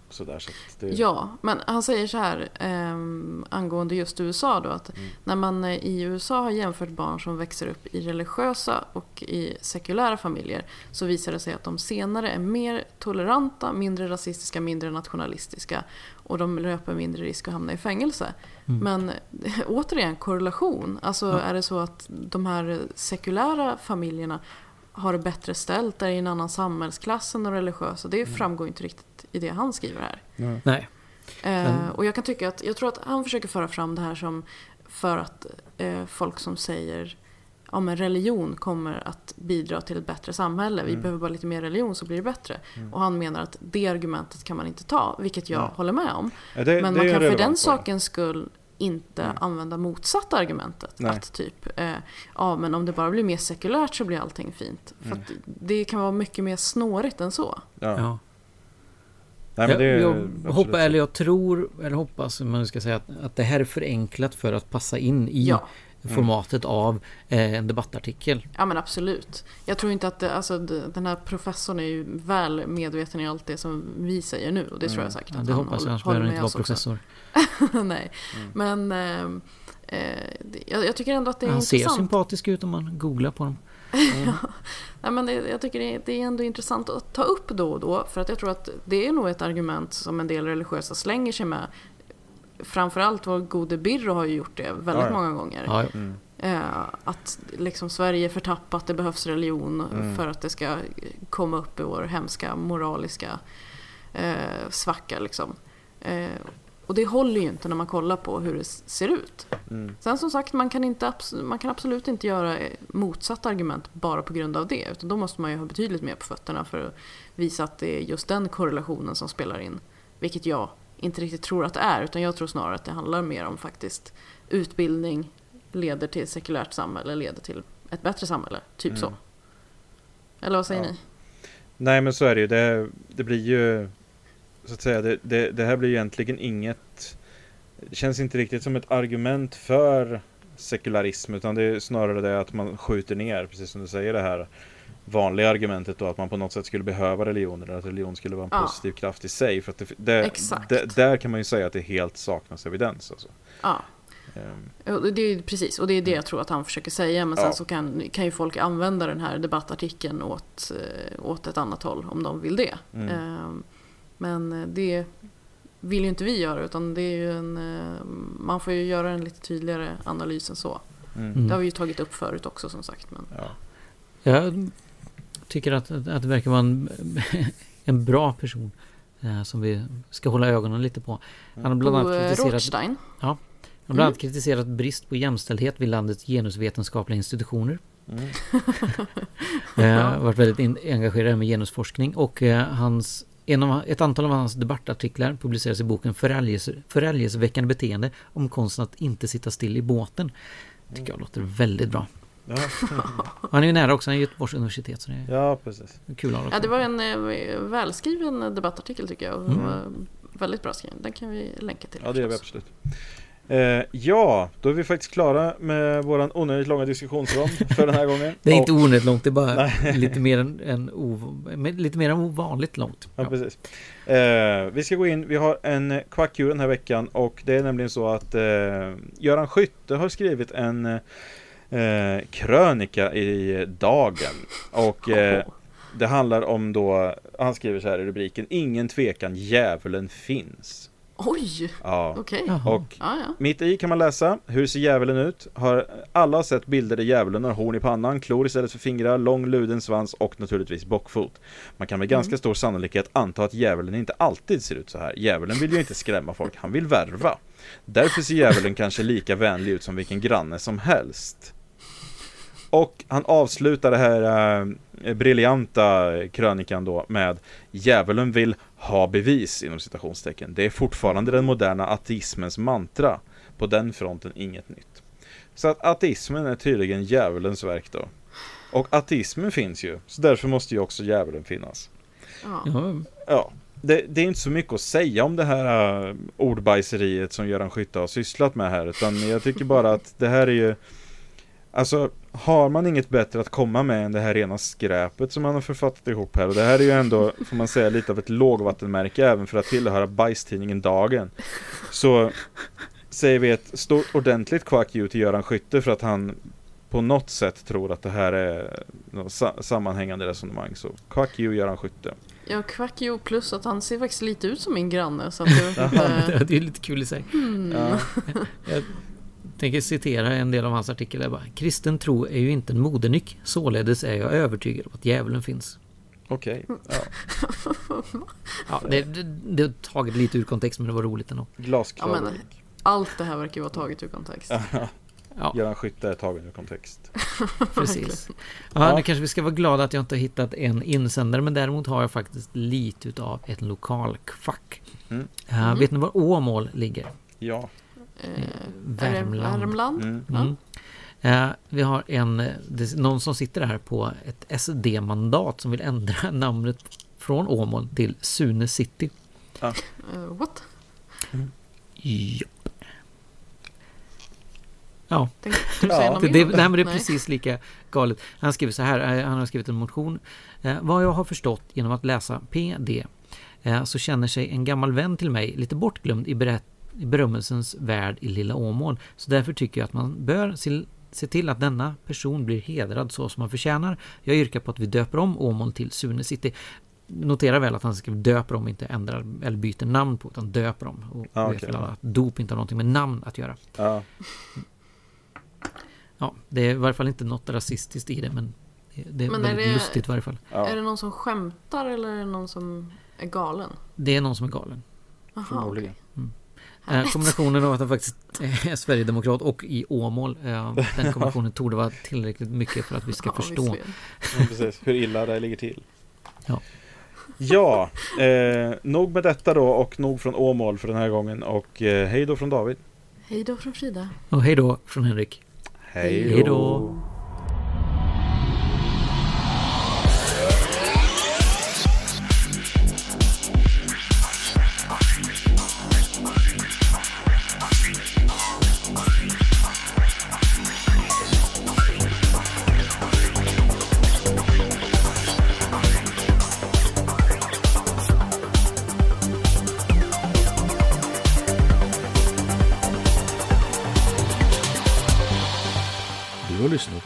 så att det, Ja, men han säger så här ehm, angående just USA då att Mm. när man eh, i USA har jämfört barn som växer upp i religiösa och i sekulära familjer så visar det sig att de senare är mer toleranta, mindre rasistiska, mindre nationalistiska och de löper mindre risk att hamna i fängelse. Mm. Men eh, [LAUGHS] återigen, korrelation. Alltså Ja. är det så att de här sekulära familjerna har det bättre ställt, är i en annan samhällsklass än de religiösa. Det Mm. framgår inte riktigt i det han skriver här. Ja. Nej. Eh, och jag kan tycka att, jag tror att han försöker föra fram det här som för att eh, folk som säger ja men religion kommer att bidra till ett bättre samhälle. Vi Mm. behöver bara lite mer religion så blir det bättre. Mm. Och han menar att det argumentet kan man inte ta, vilket jag Nej. håller med om. Ja, det, men det man kan för den sakens skull inte Mm. använda motsatta argumentet. Nej. Att typ, eh, ja men om det bara blir mer sekulärt så blir allting fint. För Mm. att det kan vara mycket mer snårigt än så. Ja. Ja. Nej, men det är jag jag hoppas, eller jag tror, eller hoppas, man ska säga att, att det här är förenklat för att passa in i Ja. Formatet av eh, en debattartikel. Ja men absolut. Jag tror inte att det, alltså, den här professorn är ju väl medveten i allt det som vi säger nu och det tror jag säkert Ja, att det han hoppas jag, annars behöver han inte vara professor. [LAUGHS] Nej, Mm. men ehm, eh, jag, jag tycker ändå att det är Han ser intressant. sympatisk ut om man googlar på dem. [LAUGHS] Nej, men det, jag tycker det är, det är ändå intressant att ta upp då och då för att jag tror att det är nog ett argument som en del religiösa slänger sig med. Framförallt vår gode Birro har ju gjort det väldigt Ja, ja. många gånger. Ja, Mm. Eh, att liksom Sverige är förtappat, det behövs religion Mm. för att det ska komma upp i vår hemska moraliska eh, svacka. Liksom. Eh, och det håller ju inte när man kollar på hur det ser ut. Mm. Sen som sagt, man kan, inte, man kan absolut inte göra eh, motsatt argument bara på grund av det. Utan då måste man ju ha betydligt mer på fötterna för att visa att det är just den korrelationen som spelar in. Vilket jag inte riktigt tror att det är, utan jag tror snarare att det handlar mer om faktiskt utbildning leder till ett sekulärt samhälle, leder till ett bättre samhälle. Typ Mm. så. Eller vad säger Ja. ni? Nej men så är det ju. Det, det blir ju så att säga, det, det, det här blir ju egentligen inget Det känns inte riktigt som ett argument för sekularism utan det är snarare det att man skjuter ner, precis som du säger det här vanliga argumentet då att man på något sätt skulle behöva religion eller att religion skulle vara en Ja. positiv kraft i sig. För att det, det, Exakt. det, där kan man ju säga att det helt saknas evidens. Alltså. Ja, Ehm, det är precis. Och det är det jag tror att han försöker säga. Men sen Ja. så kan, kan ju folk använda den här debattartikeln åt, eh, åt ett annat håll om de vill det. Mm. Ehm, Men det vill ju inte vi göra utan det är ju en, eh, man får ju göra en lite tydligare analys än så. mm. Mm. Det har vi ju tagit upp förut också som sagt. Men, Ja. Jag tycker att, att det verkar vara en, [LAUGHS] en bra person eh, som vi ska hålla ögonen lite på. Han har bland annat eh, kritiserat, Rothstein. han har bland annat kritiserat brist på jämställdhet vid landets genusvetenskapliga institutioner. Mm. [LAUGHS] Eh, har varit väldigt in, engagerad med genusforskning och eh, hans En av, ett antal av hans debattartiklar publiceras i boken Förälgelse, Förälgelseväckande beteende om konsten att inte sitta still i båten. tycker jag låter väldigt bra. Ja, Han är ju nära också, han är Göteborgs universitet så det är ja precis. kul att ha Ja, det var en eh, välskriven debattartikel tycker jag. Och Mm. var Väldigt bra skriven. Den kan vi länka till. Ja, det gör vi absolut. Eh, ja, då är vi faktiskt klara med våran onödigt långa diskussionsrond för den här gången. Det är inte onödigt långt, det är bara [LAUGHS] lite mer än, än ov, lite mer än ovanligt långt. Ja, precis. Eh, vi ska gå in, vi har en kvackdjur den här veckan och det är nämligen så att eh, Göran Skytte har skrivit en eh, krönika i Dagen. Och eh, det handlar om då, han skriver så här i rubriken, Ingen tvekan, djävulen finns. Oj, Ja. okej. Jaha. Och Ja, ja. mitt i kan man läsa, hur ser djävulen ut? Har alla sett bilder där djävulen har horn i pannan, klor istället för fingrar, lång luden svans och naturligtvis bockfot. Man kan med ganska stor sannolikhet anta att djävulen inte alltid ser ut så här. Djävulen vill ju inte skrämma folk, han vill värva. Därför ser djävulen kanske lika vänlig ut som vilken granne som helst. Och han avslutar det här eh, briljanta krönikan då med Djävulen vill ha bevis inom citationstecken. Det är fortfarande den moderna ateismens mantra. På den fronten inget nytt. Så att ateismen är tydligen djävulens verk då. Och ateismen finns ju, så därför måste ju också djävulen finnas. ja. Ja, det, det är inte så mycket att säga om det här uh, ordbajseriet som Göran Skytte har sysslat med här, utan jag tycker bara att det här är ju Alltså, har man inget bättre att komma med än det här rena skräpet som man har författat ihop här och det här är ju ändå, får man säga, lite av ett lågvattenmärke även för att tillhöra bajstidningen Dagen. Så säger vi ett stort ordentligt quack you till Göran Skytte för att han på något sätt tror att det här är något sa- sammanhängande resonemang. Så quack you Göran Skytte. Ja, Quackio plus att han ser faktiskt lite ut som min granne. Så att det, [LAUGHS] det eh, är lite kul i sig. mm. Ja. [LAUGHS] Jag tänker citera en del av hans artikel. Bara, Kristen tro är ju inte en modenyck. Således är jag övertygad om att djävulen finns. Okej, ja. [LAUGHS] Ja, det, det, det har tagit lite ur kontext men det var roligt ändå. glasklar Ja, men-. Allt det här verkar ju vara taget ur kontext. [LAUGHS] Ja, Göran Skytte är tagen ur kontext. [LAUGHS] precis. Ja. Nu kanske vi ska vara glada att jag inte har hittat en insändare men däremot har jag faktiskt lite utav ett lokalkvack. Mm. Uh, Vet ni var Åmål ligger? Ja. Eh, Värmland. Värmland? Mm. Ja. Mm. Eh, vi har en, eh, någon som sitter här på ett SD-mandat som vill ändra [LAUGHS] namnet från Åmål till Sune City. Eh, what? Japp. Ja, Ja. säga något det, det, nej, men det är precis lika galet. Han skriver så här, han har skrivit en motion. Eh, vad jag har förstått genom att läsa PD eh, så känner sig en gammal vän till mig lite bortglömd i, berätt, i berömmelsens värld i Lilla Åmål. Så därför tycker jag att man bör se, se till att denna person blir hedrad så som man förtjänar. Jag yrkar på att vi döper om Åmål till Sune City. Notera väl att han skriver döper om, inte ändrar eller byter namn på, utan döper om. Och Ja, vet okej. väl alla att dop inte har någonting med namn att göra. Ja. Ja, det är i varje fall inte något rasistiskt i det, men det- är Men är väldigt det- lustigt i varje fall. ja. Är det någon som skämtar eller är det någon som är galen? Det är någon som är galen. Aha, Förmodligen. okej. Eh, kombinationen av att han faktiskt är Sverigedemokrat och i Åmål, eh, den [LAUGHS] kombinationen torde vara tillräckligt mycket för att vi ska Ja, förstå. Ja, precis. Hur illa det ligger till. Ja. Ja, eh, nog med detta då och nog från Åmål för den här gången och eh, hej då från David. Hej då från Frida. Och hej då från Henrik. Hej då.